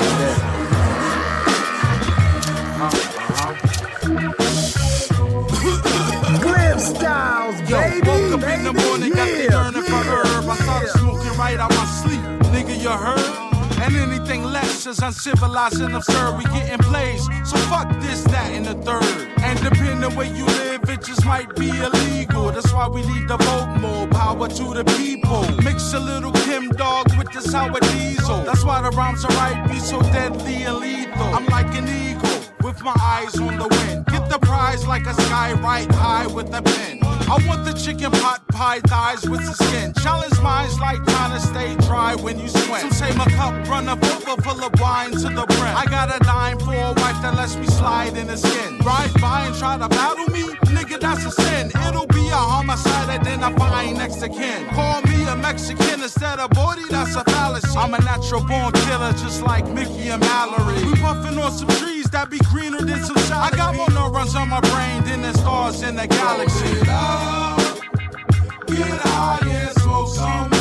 woke up in the morning, got the Yeah, for herb. I started smoking right out my sleep. Nigga, you heard? And anything less is uncivilized and absurd. We getting plays, so fuck this, that, and the third. And depending on where you live, it just might be illegal. That's why we need to vote more. Power to the people. Mix a little Chemdawg with the sour diesel. That's why the rhymes are right, be so deadly and lethal. I'm like an eagle with my eyes on the wind. Get the prize like a sky right high with a pen. I want the chicken pot pie thighs with the skin. Challenge minds like trying to stay dry when you swim. Some say my cup run a over full of wine to the brim. I got a dime for a wife that lets me slide in the skin. Ride by and try to battle me, nigga, that's a sin. It'll be a homicide identifying next to kin. Call me a Mexican instead of body, that's a fallacy. I'm a natural born killer, just like Mickey and Mallory. We puffing on some trees that be greener than some. I got more neurons on my brain than the stars in the galaxy. Get high and smoke some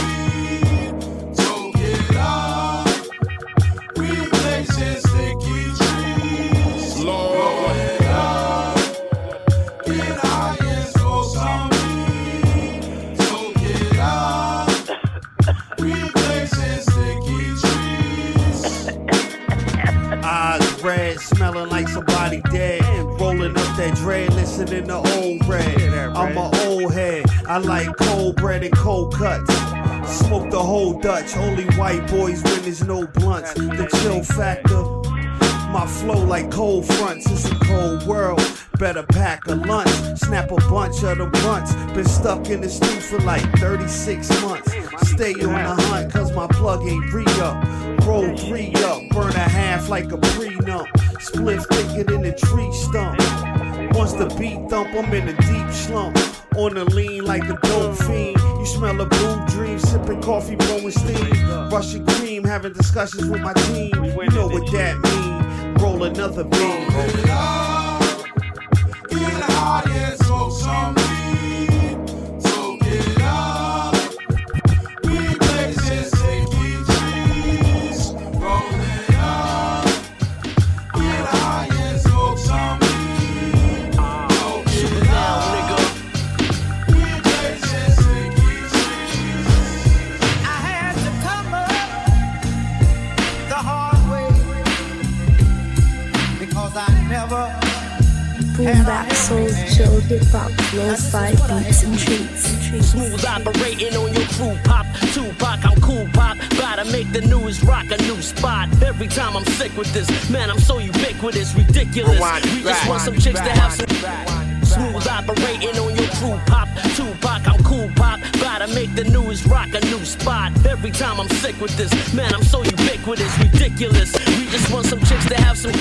That dread, listening to old red. I'm a old head. I like cold bread and cold cuts. Smoke the whole Dutch. Only white boys when there's no blunts. The chill factor. My flow like cold fronts. It's a cold world. Better pack a lunch. Snap a bunch of the blunts. Been stuck in the stew for like 36 months. Stay on the hunt, cause my plug ain't re up. Roll three up, burn a half like a prenup. Split thicker than a tree stump. Once the beat thump, I'm in a deep slump. On the lean like a dope fiend. You smell a blue dream, sipping coffee, blowing steam. Rushing cream, having discussions with my team. You know what that mean. Roll another beam. Get high and smoke some Boom bap soul, chill, hip hop, lo-fi beats and treats. Smooth operating on your crew pop. Tupac, I'm cool pop. Gotta make the news rock a new spot. Every time I'm sick with this, man, I'm so ubiquitous, ridiculous. Rewind, we just rewind, want some chicks to have some. Smooth operating on your crew pop. Tupac, I'm cool pop. Gotta make the news rock a new spot. Every time I'm sick with this, man, I'm so ubiquitous, ridiculous. We just want some chicks to have some.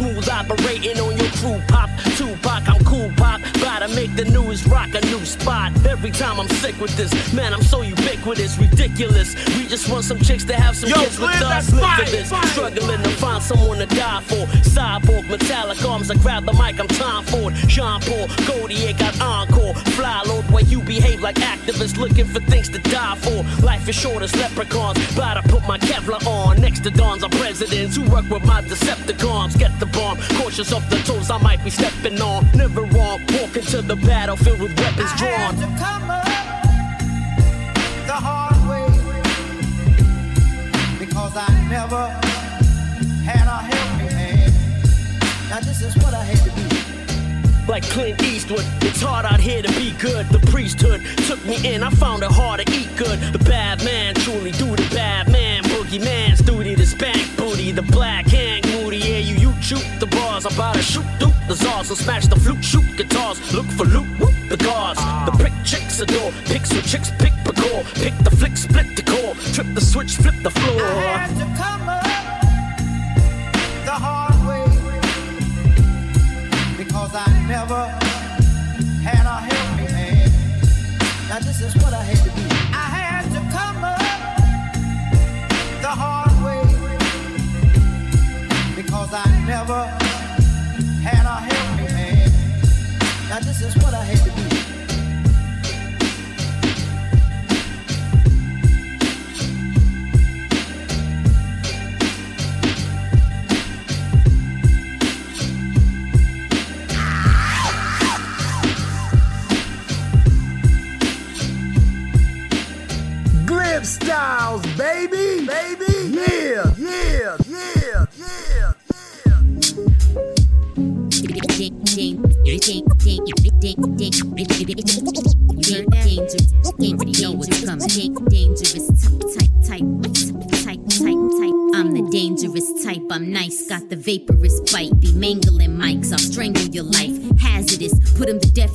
Smooth operating on your crew pop. Tupac, I'm cool pop. Gotta make the news rock a new spot. Every time I'm sick with this, man, I'm so ubiquitous, ridiculous. We just want some chicks to have some Yo, kids with us. that Live for this, fire. struggling to find someone to die for. Cyborg, metallic arms, I grab the mic, I'm Tom Ford. Jean Paul, Godier got encore. Fly Lord, way you behave like activists looking for things to die for. Life is short as leprechauns. About to put my Kevlar on. Next to dawns are presidents who work with my Decepticons. Get the bomb, cautious of the toes I might be stepping on. Never wrong, walking to the battlefield with weapons drawn. to come up the hard way because I never had a helping hand. Now this is what I had to do. Like Clint Eastwood, it's hard out here to be good. The priesthood took me in, I found it hard to eat good. The czars and smash the flute, shoot guitars. Look for loot, whoop the cars. The prick chicks adore,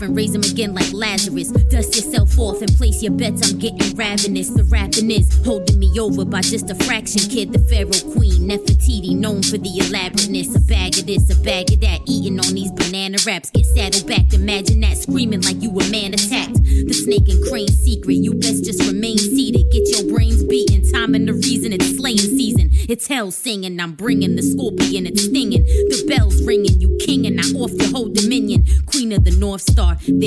and raise him again like Lazarus. Dust yourself off and place your bets. I'm getting ravenous. The rapping is holding me over by just a fraction. Kid, the Pharaoh Queen, Nefertiti, known for the elaborateness. A bag of this, a bag of that. Eating on these banana wraps. Get saddled back, imagine that. Screaming like you a man attacked. The snake and crane secret. You best just remain seated. Get your brains beaten. Time and the reason it's slaying season. It's hell singing. I'm bringing the scorpion. It's stinging. The bells ringing. You kinging.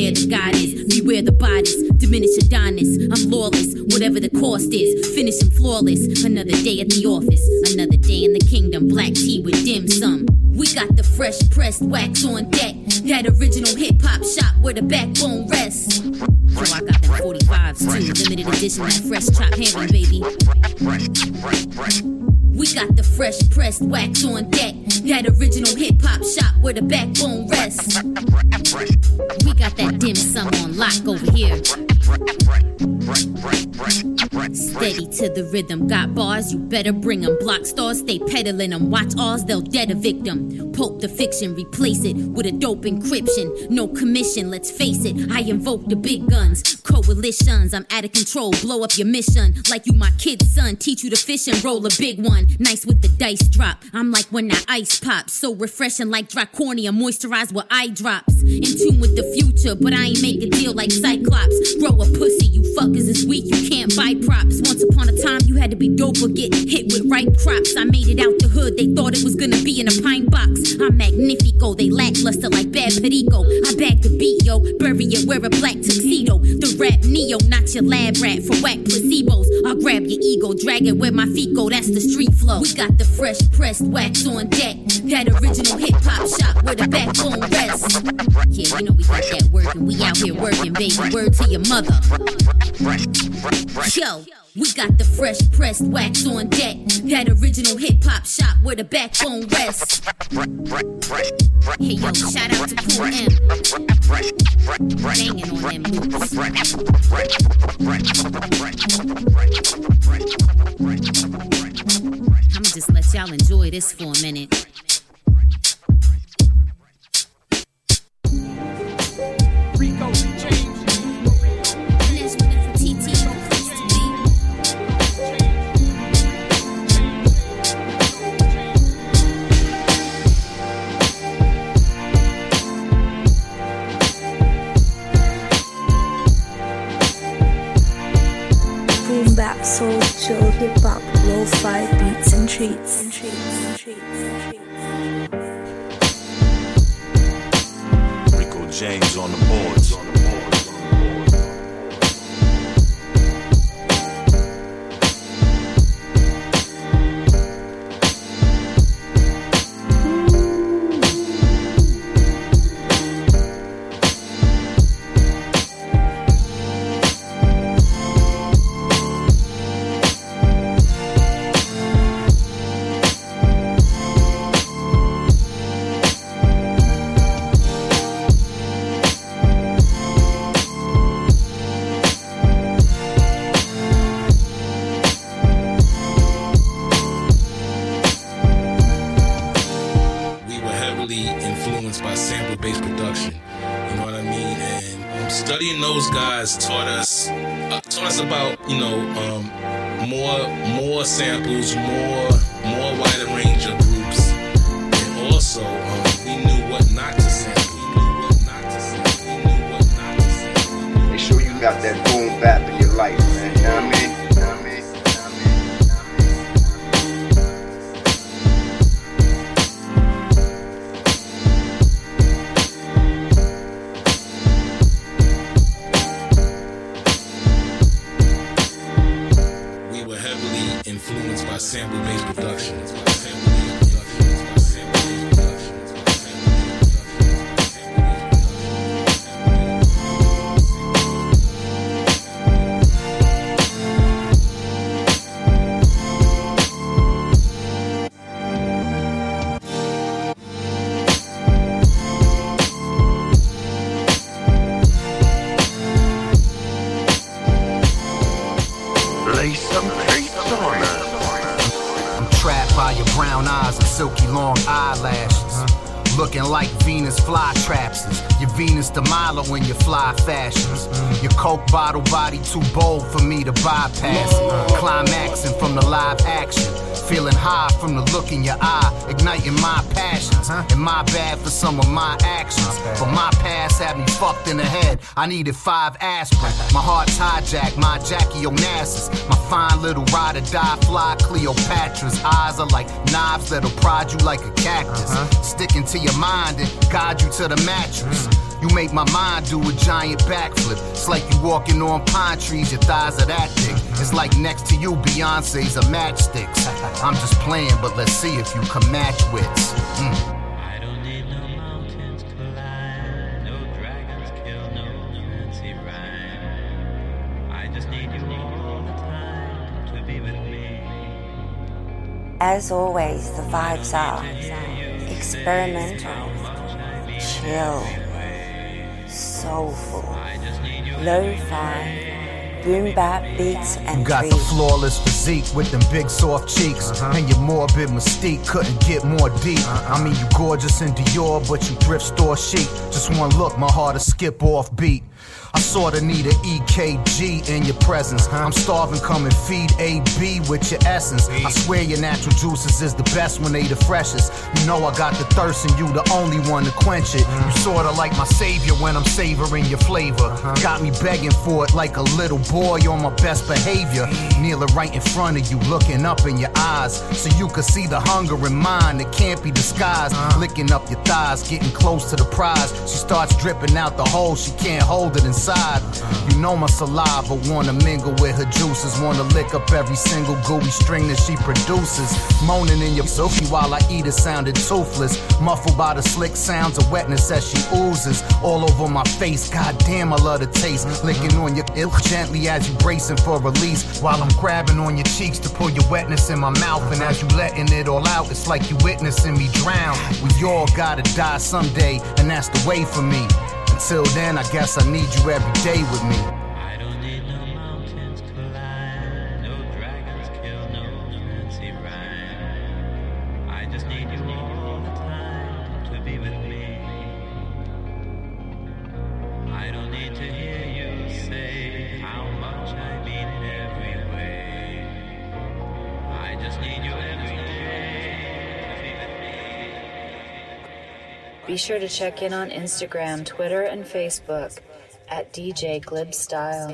There the goddess. Beware the bodies. Diminish Adonis. I'm lawless. Whatever the cost is. Finish him flawless. Another day at the office. Another day in the kingdom. Black tea with dim sum. We got the fresh pressed wax on deck. That original hip hop shop where the backbone rests. So I got them 45s too. Limited edition, that fresh chop handling, baby. We got the fresh pressed wax on deck. That original hip hop shop where the backbone rests. That dim on lock over here. Steady to the rhythm, got bars, you better bring 'em. Block stars, stay peddling 'em. Watch ours, they'll dead a victim. Poke the fiction, replace it with a dope encryption. No commission, let's face it. I invoke the big guns. Coalitions, I'm out of control. Blow up your mission like you my kid's son. Teach you to fish and roll a big one. Nice with the dice drop. I'm like when that ice pops. So refreshing like dry Draconia, moisturized with eye drops. In tune with the future, but I ain't make a deal like Cyclops. Grow a pussy, you fuckers is weak, you can't buy props. Once upon a time, you had to be dope or get hit with ripe crops. I made it out the hood, they thought it was gonna be in a pine box. I'm magnifico, they lackluster like bad perico. I bag the beat, yo, bury it, wear a black tuxedo. The rap neo, not your lab rat for whack placebos. I'll grab your ego, drag it where my feet go, that's the street flow. We got the fresh pressed wax on deck. That original hip hop shop where the backbone rests. Yeah, you know we got that working, we out here working, baby. Word to your mother. Yo, we got the fresh pressed wax on deck. That original hip hop shop where the backbone rests. Hey yo, shout out to Cool M. Banging on them boots. I'ma just let y'all enjoy this for a minute. Rico, hip hop, lo-fi beats and treats. And treats. And treats. Rico James on the boards. Studying those guys taught us uh, taught us about you know um, more more samples, more more wider range of groups, and also um, we knew what not to sample. Make sure you got that Lay some beats on I'm trapped by your brown eyes and silky long eyelashes. Looking like Venus fly flytraps. Your Venus de Milo in your fly fashions. Your Coke bottle body too bold for me to bypass. Climaxing from the live action. Feeling high from the look in your eye, igniting my passions. huh And my bad for some of my actions. But my past had me fucked in the head. I needed five aspirin. My heart's hijacked, my Jackie Onassis. My fine little ride or die fly Cleopatra's eyes are like knives that'll prod you like a cactus. Uh-huh. Sticking to your mind and guide you to the mattress. Mm. You make my mind do a giant backflip. It's like you walking on pine trees, your thighs are that thick. It's like next to you, Beyonce's a matchsticks. I'm just playing, but let's see if you can match wits. Mm. As always, the vibes are experimental, chill, soulful, lo-fi, boom bap beats You and got the flawless physique with them big soft cheeks. Uh-huh. And your morbid mystique couldn't get more deep. Uh-huh. I mean, you gorgeous in Dior, but you thrift store chic. Just one look, my heart to skip off beat. I sorta need an EKG in your presence. I'm starving, come and feed AB with your essence. I swear your natural juices is the best when they the freshest. You know I got the thirst and you the only one to quench it. You sorta like my savior when I'm savoring your flavor. Uh-huh. Got me begging for it like a little boy on my best behavior. Kneeling right in front of you, looking up in your eyes. So you can see the hunger in mine that can't be disguised. Uh-huh. Licking up your thighs, getting close to the prize. She starts dripping out the hole, she can't hold it You know my saliva wanna mingle with her juices. Wanna lick up every single gooey string that she produces. Moaning in your silky while I eat it sounded toothless. Muffled by the slick sounds of wetness as she oozes. All over my face, goddamn I love the taste. Licking on your ilk gently as you bracing for release. While I'm grabbing on your cheeks to pull your wetness in my mouth. And as you letting it all out, it's like you witnessing me drown. We all gotta die someday, and that's the way for me. Until then, I guess I need you every day with me. Be sure to check in on Instagram, Twitter, and Facebook at DJ Glib Style.